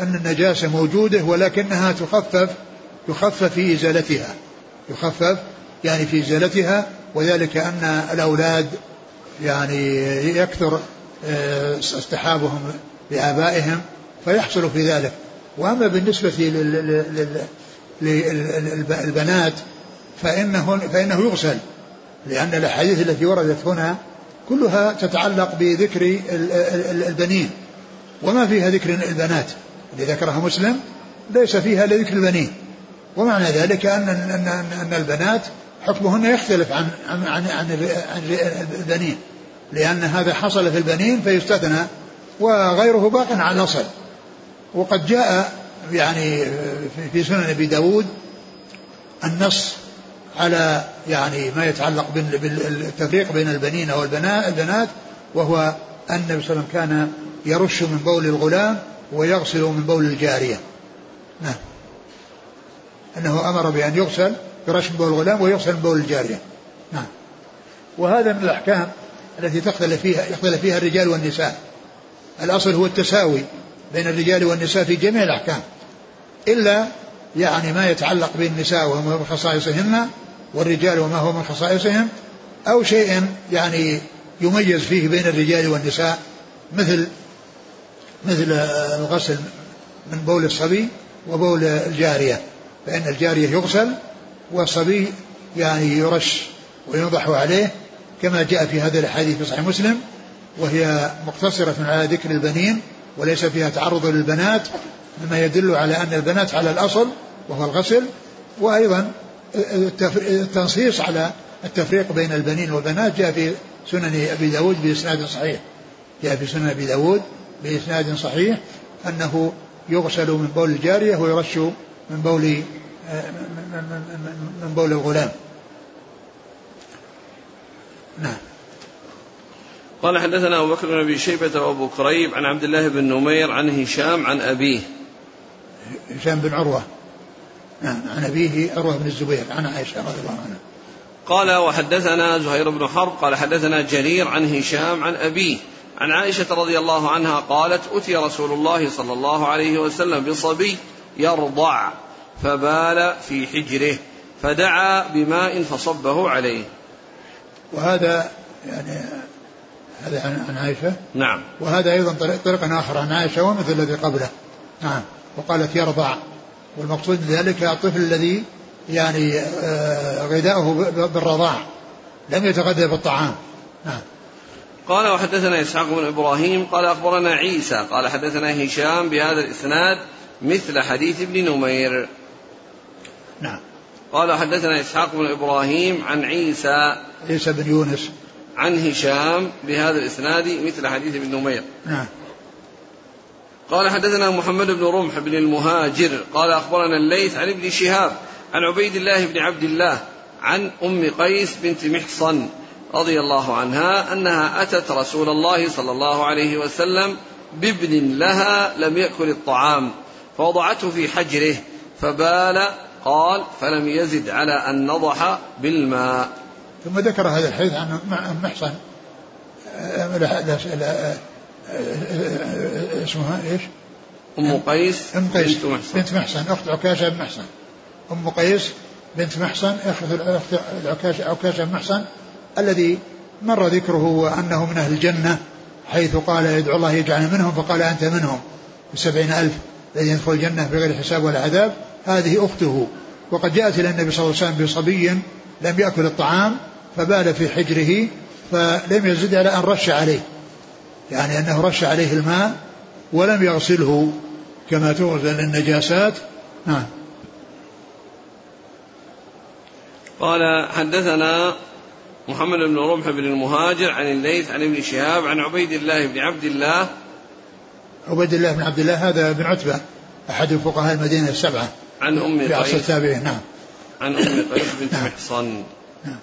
أن النجاسة موجودة ولكنها تخفف يخفف في إزالتها. يخفف يعني في إزالتها وذلك أن الأولاد يعني يكثر آه، اصطحابهم لآبائهم فيحصل في ذلك. وأما بالنسبة للبنات فإنه, فإنه يغسل لأن الأحاديث التي وردت هنا كلها تتعلق بذكر البنين. وما فيها ذكر البنات؟ اللي ذكرها مسلم ليس فيها لذكر البنين. ومعنى ذلك أن أن أن البنات حكمهن يختلف عن عن عن, عن البنين. لأن هذا حصل في البنين فيستثنى وغيره باق على الأصل. وقد جاء يعني في سنن أبي داود النص على يعني ما يتعلق بالتفريق بين البنين والبنات وهو أن النبي صلى الله عليه وسلم كان يرش من بول الغلام ويغسل من بول الجارية. نعم. أنه أمر بأن يغسل يرش من بول الغلام ويغسل من بول الجارية. نعم. وهذا من الأحكام التي تختلف فيها يختلف فيها الرجال والنساء. الأصل هو التساوي بين الرجال والنساء في جميع الأحكام. إلا يعني ما يتعلق بالنساء وما من خصائصهن والرجال وما هو من خصائصهم أو شيء يعني يميز فيه بين الرجال والنساء مثل مثل الغسل من بول الصبي وبول الجارية. فإن الجارية يغسل والصبي يعني يرش وينضح عليه كما جاء في هذا الحديث في صحيح مسلم وهي مقتصرة على ذكر البنين وليس فيها تعرض للبنات مما يدل على أن البنات على الأصل وهو الغسل وأيضا التنصيص على التفريق بين البنين والبنات جاء في سنن أبي داود بإسناد صحيح. جاء في سنن أبي داود بإسناد صحيح أنه يغسل من بول الجارية ويرش من بول من بول الغلام. نعم. قال حدثنا أبو بكر بن أبي شيبة وأبو كريب عن عبد الله بن نمير عن هشام عن أبيه. هشام بن عروة. نعم عن أبيه عروة بن الزبير عن عائشة رضي الله عنها. قال وحدثنا زهير بن حرب قال حدثنا جرير عن هشام عن أبيه. عن عائشة رضي الله عنها قالت أتي رسول الله صلى الله عليه وسلم بصبي. يرضع فبال في حجره فدعا بماء فصبه عليه. وهذا يعني هذا عن عائشة؟ نعم. وهذا أيضا طريق, طريق آخر عن عائشة ومثل الذي قبله. نعم. وقالت يرضع. والمقصود بذلك الطفل الذي يعني آه، غذاؤه بالرضاع. لم يتغذى بالطعام. نعم. قال وحدثنا إسحاق بن إبراهيم. قال أخبرنا عيسى. قال حدثنا هشام بهذا الإسناد مثل حديث ابن نمير. نعم. قال حدثنا إسحاق بن إبراهيم عن عيسى عيسى بن يونس. عن هشام بهذا الإسناد مثل حديث ابن نمير. نعم. قال حدثنا محمد بن رمح بن المهاجر. قال أخبرنا الليث عن ابن شهاب عن عبيد الله بن عبد الله عن أم قيس بنت محصن رضي الله عنها أنها أتت رسول الله صلى الله عليه وسلم بابن لها لم يأكل الطعام. فوضعته في حجره فبال قال فلم يزد على أن نضح بالماء. ثم ذكر هذا الحديث عن محصن. اسمها إيش؟ أم قيس أم قيس بنت محصن, بنت محصن. أخت عكاشة بن محصن. أم قيس بنت محصن أخت عكاشه عكاشة بن محصن الذي مر ذكره وانه من أهل الجنة حيث قال يدعو الله يجعل منهم فقال أنت منهم بسبعين ألف. الذين يدخل الجنة بغير حساب ولا عذاب هذه أخته. وقد جاءت إلى النبي صلى الله عليه وسلم بصبي لم يأكل الطعام فبال في حجره فلم يزد على أن رش عليه. يعني أنه رش عليه الماء ولم يغسله كما تغسل النجاسات نعم. قال حدثنا محمد بن رمح بن المهاجر عن الليث عن ابن شهاب عن عبيد الله بن عبد الله عبيد الله بن عبد الله هذا بن عتبة أحد فقهاء المدينة السبعة عن أم قيس في عصر التابعين نعم عن أم قيس بنت نعم. محصن نعم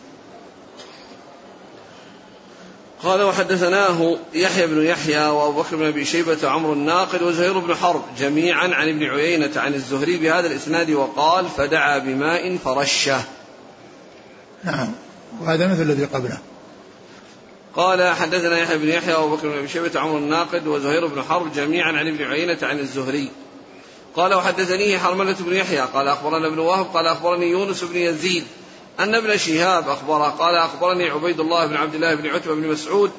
قال وحدثناه يحيى بن يحيى وأبو بكر بن أبي شيبة وعمر الناقد وزهير بن حرب جميعا عن ابن عيينة عن الزهري بهذا الإسناد وقال فدعا بماء فرشه. نعم وهذا مثل الذي قبله. قال حدثنا يحيى بن يحيى وابو بكر بن ابي شيبة وعمر الناقد وزهير بن حرب جميعا عن ابن عيينة عن الزهري. قال وحدثني حرملة بن يحيى قال أخبرنا ابن وهب قال أخبرني يونس بن يزيد أن ابن شهاب أخبره قال أخبرني عبيد الله بن عبد الله بن عتبة بن مسعود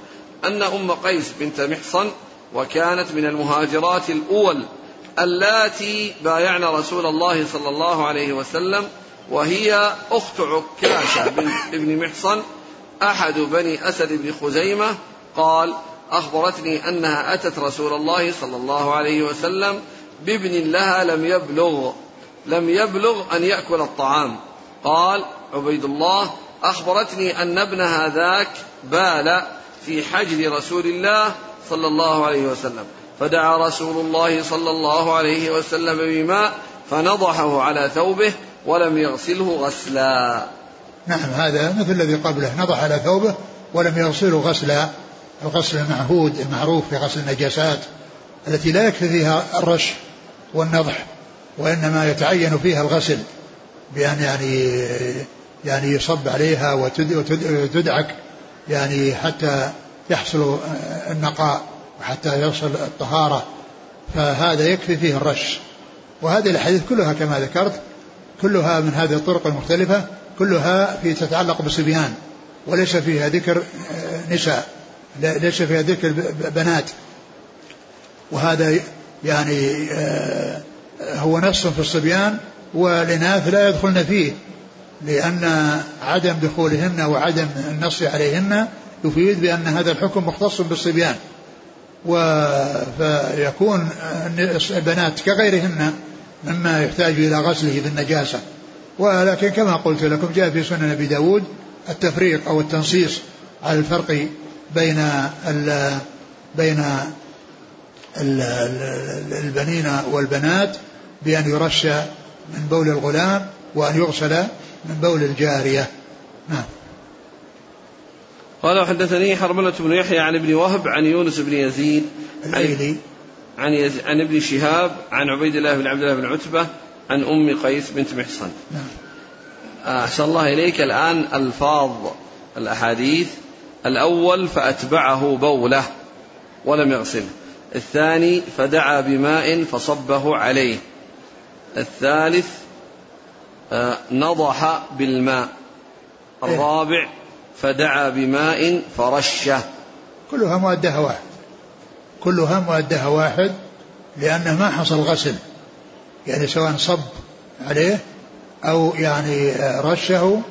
أن أم قيس بنت محصن وكانت من المهاجرات الأول اللاتي بايعن رسول الله صلى الله عليه وسلم وهي أخت عكاشة بن ابن محصن أحد بني أسد بن خزيمة قال أخبرتني أنها أتت رسول الله صلى الله عليه وسلم بابن لها لم يبلغ لم يبلغ أن يأكل الطعام. قال عبيد الله أخبرتني أن ابنها ذاك بال في حجر رسول الله صلى الله عليه وسلم فدعا رسول الله صلى الله عليه وسلم بماء فنضحه على ثوبه ولم يغسله غسلا. نعم هذا مثل الذي قبله. نضح على ثوبه ولم يغسله غسلا الغسل المعهود المعروف في غسل النجاسات التي لا يكفي فيها الرش والنضح وإنما يتعين فيها الغسل بأن يعني يعني يصب عليها وتدعك يعني حتى يحصل النقاء وحتى يصل الطهارة. فهذا يكفي فيه الرش. وهذه الحديث كلها كما ذكرت كلها من هذه الطرق المختلفة كلها في تتعلق بالصبيان وليس فيها ذكر نساء ليس فيها ذكر بنات. وهذا يعني آه، هو نص في الصبيان والإناث لا يدخلن فيه لأن عدم دخولهن وعدم النص عليهن يفيد بأن هذا الحكم مختص بالصبيان. فيكون البنات كغيرهن مما يحتاج إلى غسله بالنجاسة. ولكن كما قلت لكم جاء في سنن أبي داود التفريق أو التنصيص على الفرق بين ال بين ال البنين والبنات بأن يرش من بول الغلام وأن يغسل من بول الجارية. نعم. قال وحدثني حرملة بن يحيى عن ابن وهب عن يونس بن يزيد الأيلي. عن يز... عن ابن شهاب عن عبيد الله بن عبد الله بن عتبة عن أم قيس بنت محصن. أحسن الله إليك الآن ألفاظ الأحاديث. الأول فأتبعه بولة ولم يغسله الثاني فدعا بماء فصبه عليه. الثالث آه، نضح بالماء. إيه. الرابع فدعا بماء فرشه. كلها مؤدها واحد. كلها مؤدها واحد لأنه ما حصل غسل. يعني سواء صب عليه أو يعني رشه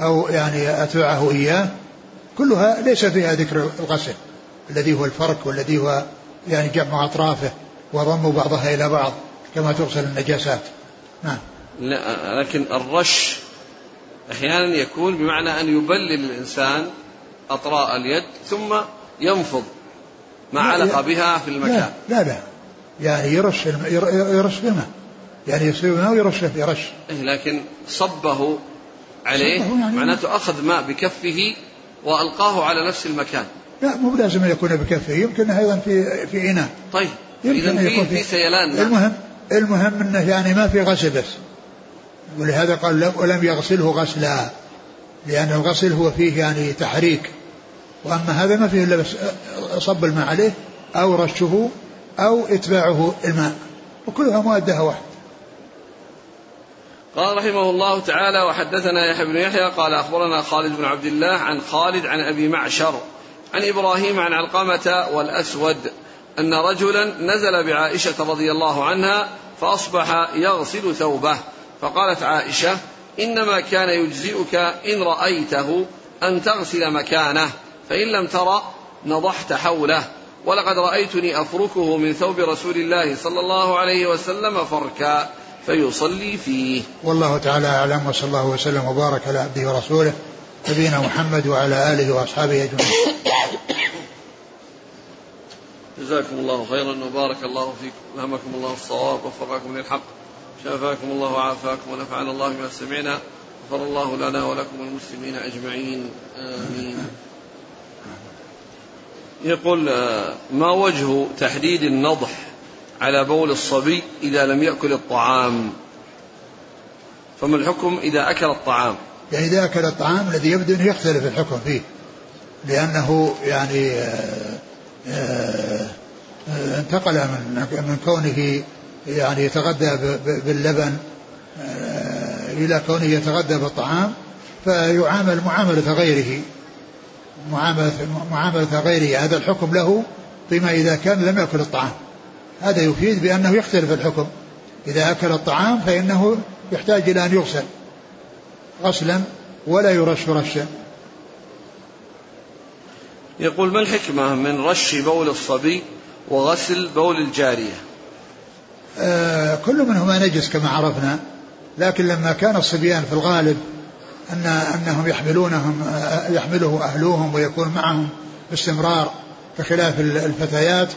أو يعني أتبعه إياه كلها ليس فيها ذكر الغسل الذي هو الفرك والذي هو يعني جمع أطرافه وضم بعضها إلى بعض كما تغسل النجاسات. نعم. لا لكن الرش أحيانا يكون بمعنى أن يبلل الإنسان أطراء اليد ثم ينفض ما علق بها في المكان. لا لا, لا. يعني يرش يرش بماء يعني يصير ماء ويرش يرش. إيه لكن صبه عليه صبه يعني معناته أخذ ماء بكفه وألقاه على نفس المكان. لا مو لازم أن يكون بكفه يمكن أيضا في في إناء. طيب إذا في, في سيلان المهم المهم أنه يعني ما في غسل بس. ولهذا قال ولم يغسله غسلا لأن الغسل هو فيه يعني تحريك. وأما هذا ما فيه إلا بس صب الماء عليه أو رشه أو إتباعه الماء. وكلها مؤدها واحد قال رحمه الله تعالى وحدثنا يحيى بن يحيى قال أخبرنا خالد بن عبد الله عن خالد عن أبي معشر عن إبراهيم عن علقمة والأسود أن رجلا نزل بعائشة رضي الله عنها فأصبح يغسل ثوبه فقالت عائشة إنما كان يجزئك إن رأيته أن تغسل مكانه فإن لم ترى نضحت حوله ولقد رأيتني أفركه من ثوب رسول الله صلى الله عليه وسلم فركا. فيصلي فيه. والله تعالى أعلم وصلى الله وسلم وبارك على عبده ورسوله نبينا محمد وعلى آله وأصحابه أجمعين. جزاكم الله خيرا وبارك الله فيكم. ألهمكم الله الصواب ووفقكم للحق. شافاكم الله وعافاكم ونفعنا الله بما سمعنا. غفر الله لنا ولكم المسلمين أجمعين. آمين. يقول آه، ما وجه تحديد النضح؟ على بول الصبي إذا لم يأكل الطعام. فما الحكم إذا أكل الطعام؟ يعني إذا أكل الطعام الذي يبدو أنه يختلف الحكم فيه. لأنه يعني آه، آه، انتقل من من كونه يعني يتغذى باللبن آه، إلى كونه يتغذى بالطعام فيعامل معاملة غيره. معاملة, معاملة غيره. هذا الحكم له فيما إذا كان لم يأكل الطعام. هذا يفيد بأنه يختلف الحكم. إذا أكل الطعام فإنه يحتاج إلى أن يغسل غسلا ولا يرش رشا يقول ما الحكمة من رش بول الصبي وغسل بول الجارية؟ آه كل منهما نجس كما عرفنا لكن لما كان الصبيان في الغالب أن أنهم يحملونهم آه، يحمله أهلوهم ويكون معهم باستمرار بخلاف الفتيات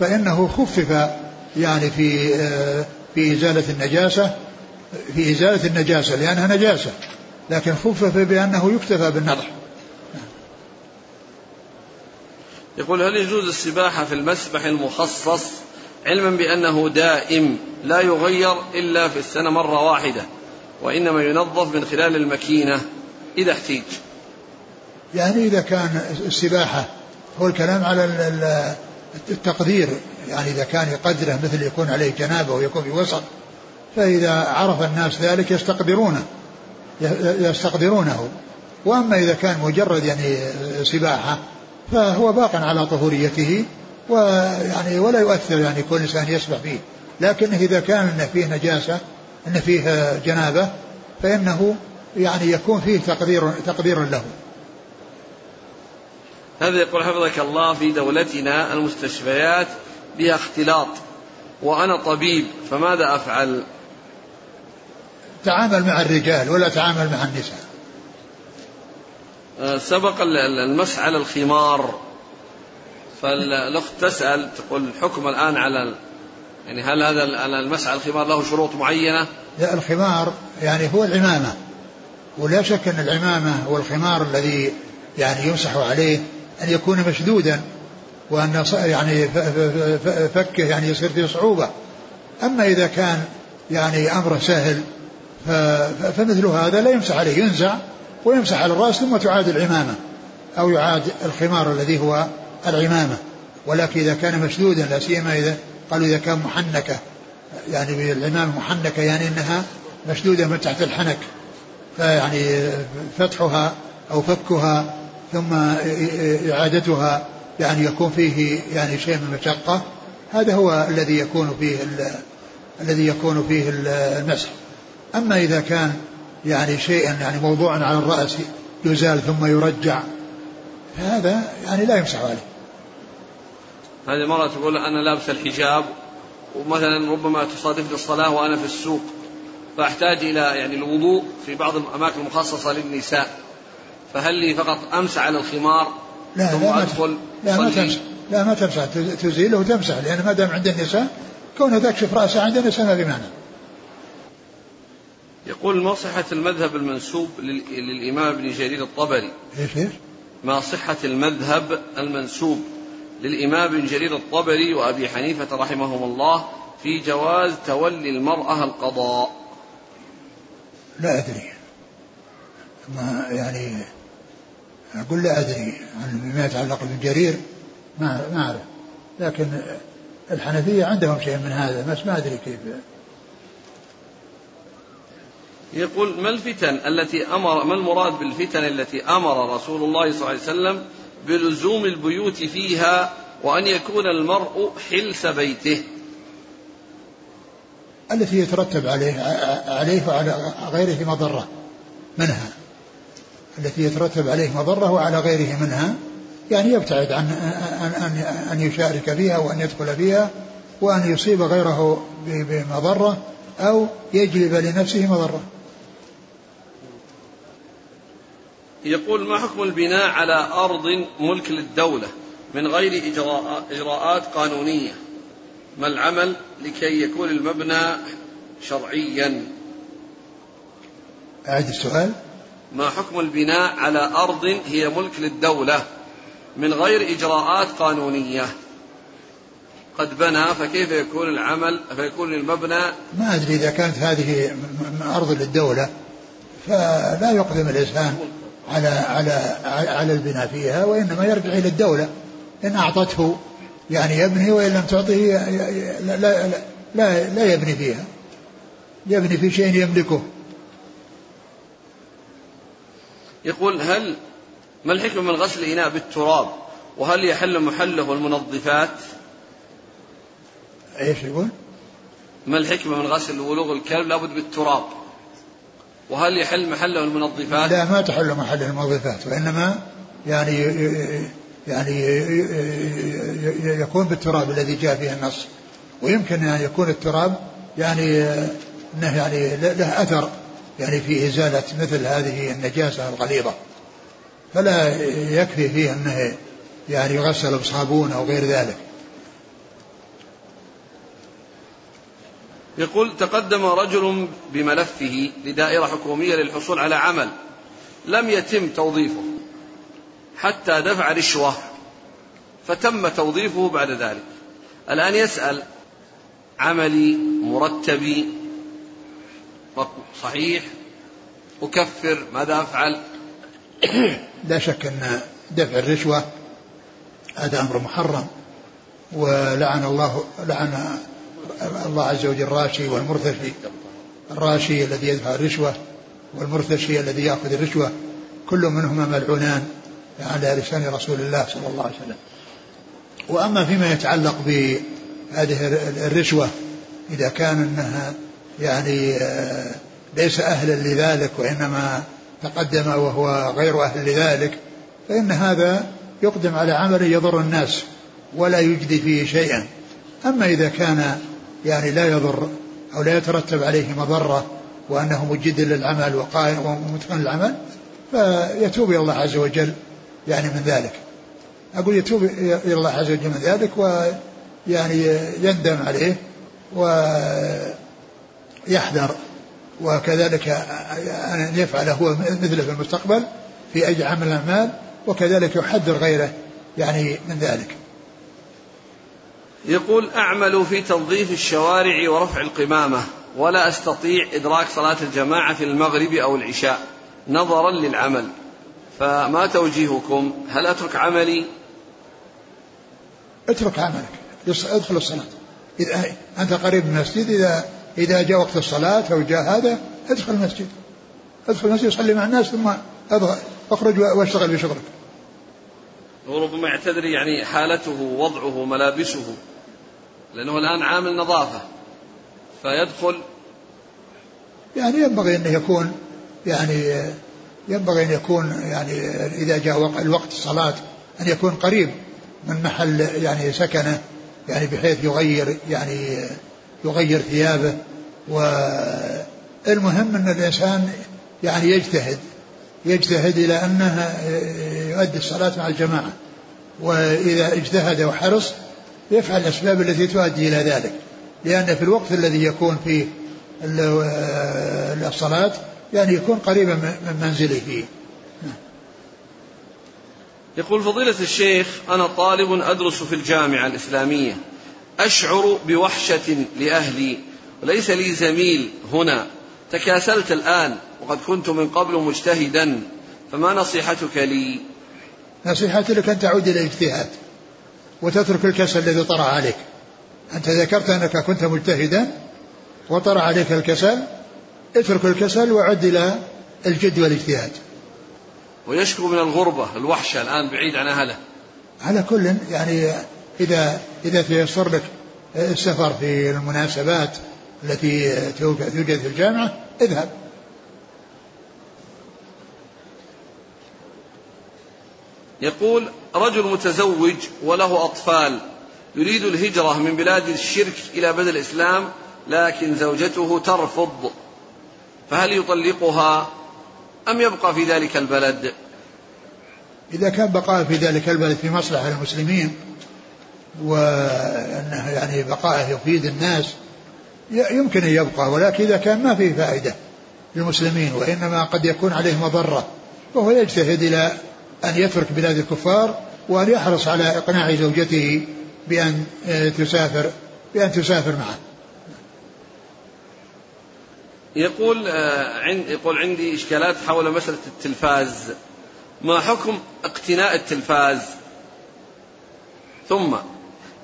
فإنه خفف يعني في آه، في إزالة النجاسة في إزالة النجاسة لأنها نجاسة لكن خفف بأنه يكتفى بالنضح. يقول هل يجوز السباحة في المسبح المخصص علما بأنه دائم لا يغير إلا في السنة مرة واحدة وإنما ينظف من خلال الماكينة إذا احتيج يعني إذا كان السباحة هو الكلام على التقدير يعني إذا كان يقدره مثل يكون عليه جنابة ويكون في وسط فإذا عرف الناس ذلك يستقدرونه يستقدرونه. وأما إذا كان مجرد يعني سباحة فهو باق على طهوريته ويعني ولا يؤثر يعني كل إنسان يسبح فيه. لكن إذا كان إن فيه نجاسة أن فيه جنابة فإنه يعني يكون فيه تقدير تقدير له. هذا يقول حفظك الله في دولتنا المستشفيات بها اختلاط وأنا طبيب فماذا أفعل؟ تعامل مع الرجال ولا تعامل مع النساء. آه، سبق المسح على الخمار. فالأخت تسأل تقول الحكم الآن على يعني هل هذا المسح على الخمار له شروط معينة؟ لا الخمار يعني هو العمامة ولا شك أن العمامة والخمار الذي يعني يمسح عليه أن يكون مشدودا وأن يعني فكه يعني يصير فيه صعوبة. أما إذا كان يعني أمره سهل فمثل هذا لا يمسح عليه ينزع ويمسح على الرأس ثم تعاد العمامة أو يعاد الخمار الذي هو العمامة. ولكن إذا كان مشدودا لا سيما إذا قالوا إذا كان محنكة يعني العمامة محنكة يعني أنها مشدودة من تحت الحنك فيعني فتحها أو فكها ثم إعادتها يعني يكون فيه يعني شيء من المشقة هذا هو الذي يكون فيه الذي يكون فيه المسح. أما إذا كان يعني شيئا يعني موضوعا على الرأس يزال ثم يرجع هذا يعني لا يمسح عليه. هذه مرة تقول أنا لابس الحجاب ومثلا ربما تصادفني الصلاة وأنا في السوق فأحتاج إلى يعني الوضوء في بعض الأماكن المخصصة للنساء. فهل لي فقط أمسح على الخمار لا ثم لا أدخل لا ما تمسح. لا ما تمسح. تزيله وتمسح لأن ما دام عند النساء كونه تكشف رأسه عند النساء ما بمعنى يقول ما صحة المذهب المنسوب للإمام ابن جرير الطبري؟ إيش إيش؟ ما صحة المذهب المنسوب للإمام ابن جرير الطبري وأبي حنيفة رحمهم الله في جواز تولي المرأة القضاء؟ لا أدري. ما يعني أقول لا أدري عن ما يتعلق بن جرير ما ما أعرف. لكن الحنفية عندهم شيء من هذا بس ما أدري كيف. يقول ما الفتن التي أمر ما المراد بالفتن التي أمر رسول الله صلى الله عليه وسلم بلزوم البيوت فيها وأن يكون المرء حلس بيته؟ التي يترتب عليه عليه وعلى غيره مضرة منها. التي يترتب عليه مضرة وعلى غيره منها يعني يبتعد عن أن أن يشارك فيها وأن يدخل فيها وأن يصيب غيره بمضرة أو يجلب لنفسه مضرة. يقول ما حكم البناء على أرض ملك للدولة من غير إجراءات قانونية؟ ما العمل لكي يكون المبنى شرعيا؟ أعد السؤال. ما حكم البناء على أرض هي ملك للدولة من غير إجراءات قانونية؟ قد بنى فكيف يكون العمل؟ فيكون المبنى ما أدري إذا كانت هذه أرض للدولة فلا يقدم الإنسان على على على البناء فيها وإنما يرجع إلى الدولة إن أعطته يعني يبني وإن لم تعطه لا, لا, لا لا يبني فيها. يبني في شيء يملكه. يقول هل ما الحكمة من غسل الإناء بالتراب؟ وهل يحل محله المنظفات؟ إيش يقول؟ ما الحكمة من غسل ولوغ الكلب لابد بالتراب؟ وهل يحل محله المنظفات؟ لا ما تحل محله المنظفات وإنما يعني يعني يكون بالتراب الذي جاء فيه النص. ويمكن أن يكون التراب يعني أنه يعني له أثر يعني في إزالة مثل هذه النجاسة الغليظة فلا يكفي فيه أنه يعني يغسل بصابون أو غير ذلك. يقول تقدم رجل بملفه لدائرة حكومية للحصول على عمل لم يتم توظيفه حتى دفع رشوة فتم توظيفه بعد ذلك. الآن يسأل عملي مرتبي صحيح أكفر ماذا أفعل؟ لا شك أن دفع الرشوة هذا أمر محرم ولعن الله لعن الله عز وجل الراشي والمرتشي الراشي الذي يدفع الرشوة والمرتشي الذي يأخذ الرشوة كل منهما ملعونان على لسان رسول الله صلى الله عليه وسلم. وأما فيما يتعلق بهذه الرشوة إذا كان أنها يعني آه، ليس أهلا لذلك وإنما تقدم وهو غير أهل لذلك فإن هذا يقدم على عمل يضر الناس ولا يجدي فيه شيئا. أما إذا كان يعني لا يضر أو لا يترتب عليه مضرة وأنه مجد للعمل وقائم ومتقن العمل فيتوب إلى الله عز وجل يعني من ذلك. أقول يتوب إلى الله عز وجل من ذلك ويعني يندم عليه ويحذر وكذلك أن يفعل هو مثله في المستقبل في أي عمل الأعمال وكذلك يحذر غيره يعني من ذلك. يقول أعمل في تنظيف الشوارع ورفع القمامة ولا أستطيع إدراك صلاة الجماعة في المغرب أو العشاء نظرا للعمل. فما توجيهكم؟ هل أترك عملي؟ اترك عملك ادخل الصلاة. إذا أنت قريب من المسجد إذا إذا جاء وقت الصلاة أو جاء هذا أدخل المسجد. أدخل المسجد صلي مع الناس ثم أخرج وأشتغل بشغلك وربما يعتذر يعني حالته وضعه ملابسه. لأنه الآن عامل نظافة. فيدخل. يعني ينبغي أن يكون يعني ينبغي أن يكون يعني إذا جاء الوقت الصلاة أن يكون قريب من محل يعني سكنه يعني بحيث يغير يعني يغير ثيابه. والمهم أن الإنسان يعني يجتهد يجتهد إلى أنه يؤدي الصلاة مع الجماعة وإذا اجتهد وحرص يفعل الأسباب التي تؤدي إلى ذلك لأن في الوقت الذي يكون فيه الصلاة يعني يكون قريبا من منزله. فيه يقول فضيلة الشيخ أنا طالب أدرس في الجامعة الإسلامية أشعر بوحشة لأهلي وليس لي زميل هنا. تكاسلت الآن وقد كنت من قبل مجتهدا. فما نصيحتك لي؟ نصيحتي لك أن تعود إلى الاجتهاد وتترك الكسل الذي طرأ عليك. أنت ذكرت أنك كنت مجتهدا وطرأ عليك الكسل. اترك الكسل وعد إلى الجد والاجتهاد. ويشكو من الغربة الوحشة الآن بعيد عن أهله. على كل يعني إذا إذا تيسر لك السفر في المناسبات التي توجد في الجامعة اذهب. يقول رجل متزوج وله أطفال يريد الهجرة من بلاد الشرك إلى بلد الإسلام لكن زوجته ترفض. فهل يطلقها أم يبقى في ذلك البلد؟ إذا كان بقاء في ذلك البلد في مصلحة المسلمين وأنه يعني بقائه يفيد الناس يمكن أن يبقى ولكن إذا كان ما فيه فائدة للمسلمين وإنما قد يكون عليه مضرة وهو يجتهد إلى أن يترك بلاد الكفار وأن يحرص على إقناع زوجته بأن آه، تسافر بأن تسافر معه. يقول آه، عند يقول عندي إشكالات حول مسألة التلفاز. ما حكم اقتناء التلفاز؟ ثم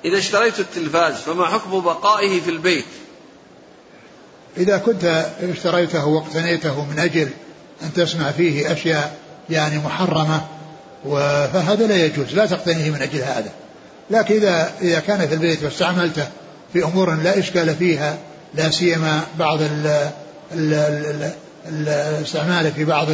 إذا اشتريت التلفاز فما حكم بقائه في البيت؟ إذا كنت اشتريته واقتنيته من أجل أن تصنع فيه أشياء يعني محرمة فهذا لا يجوز لا تقتنيه من أجل هذا. لكن إذا إذا كان في البيت واستعملته في أمور لا إشكال فيها لا سيما بعض الاستعمال في بعض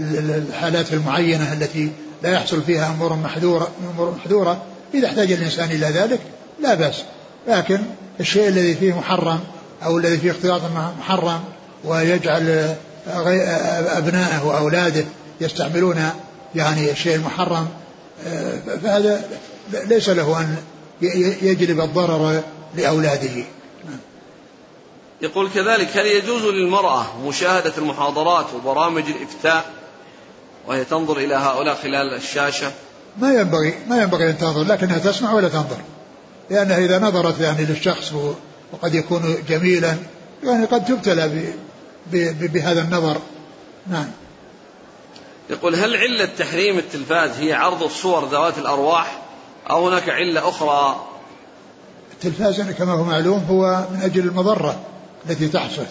الحالات المعينة التي لا يحصل فيها أمور محذورة أمور محذورة إذا احتاج الإنسان إلى ذلك لا بأس. لكن الشيء الذي فيه محرم أو الذي فيه اختلاط محرم ويجعل أبنائه وأولاده يستعملون يعني الشيء المحرم فهذا ليس له أن يجلب الضرر لأولاده. يقول كذلك هل يجوز للمرأة مشاهدة المحاضرات وبرامج الإفتاء وهي تنظر إلى هؤلاء خلال الشاشة؟ ما ينبغي ما ينبغي أن تنظر لكنها تسمع ولا تنظر لأنها إذا نظرت يعني للشخص وقد يكون جميلا. يعني قد تبتلى بهذا النظر. نعم. يقول هل علة تحريم التلفاز هي عرض الصور ذوات الأرواح أو هناك علة أخرى؟ التلفاز يعني كما هو معلوم هو من أجل المضرة التي تحصل.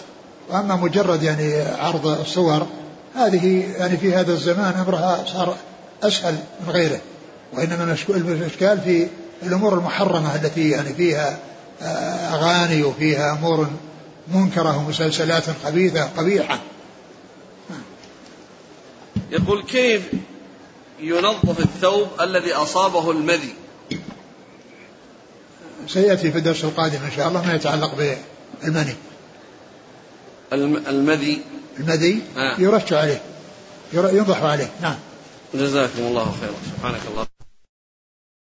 وأما مجرد يعني عرض الصور هذه يعني في هذا الزمان أمرها صار أسهل من غيره. وإنما الإشكال في الأمور المحرمة التي يعني فيها آه، أغاني وفيها أمور منكرة ومسلسلات خبيثة قبيحة. يقول كيف ينظف الثوب الذي أصابه المذي؟ سيأتي في الدرس القادم إن شاء الله ما يتعلق بالمني. المذي. المذي آه. يرش عليه ينضح عليه. نعم. جزاكم الله خيرا. سبحانك الله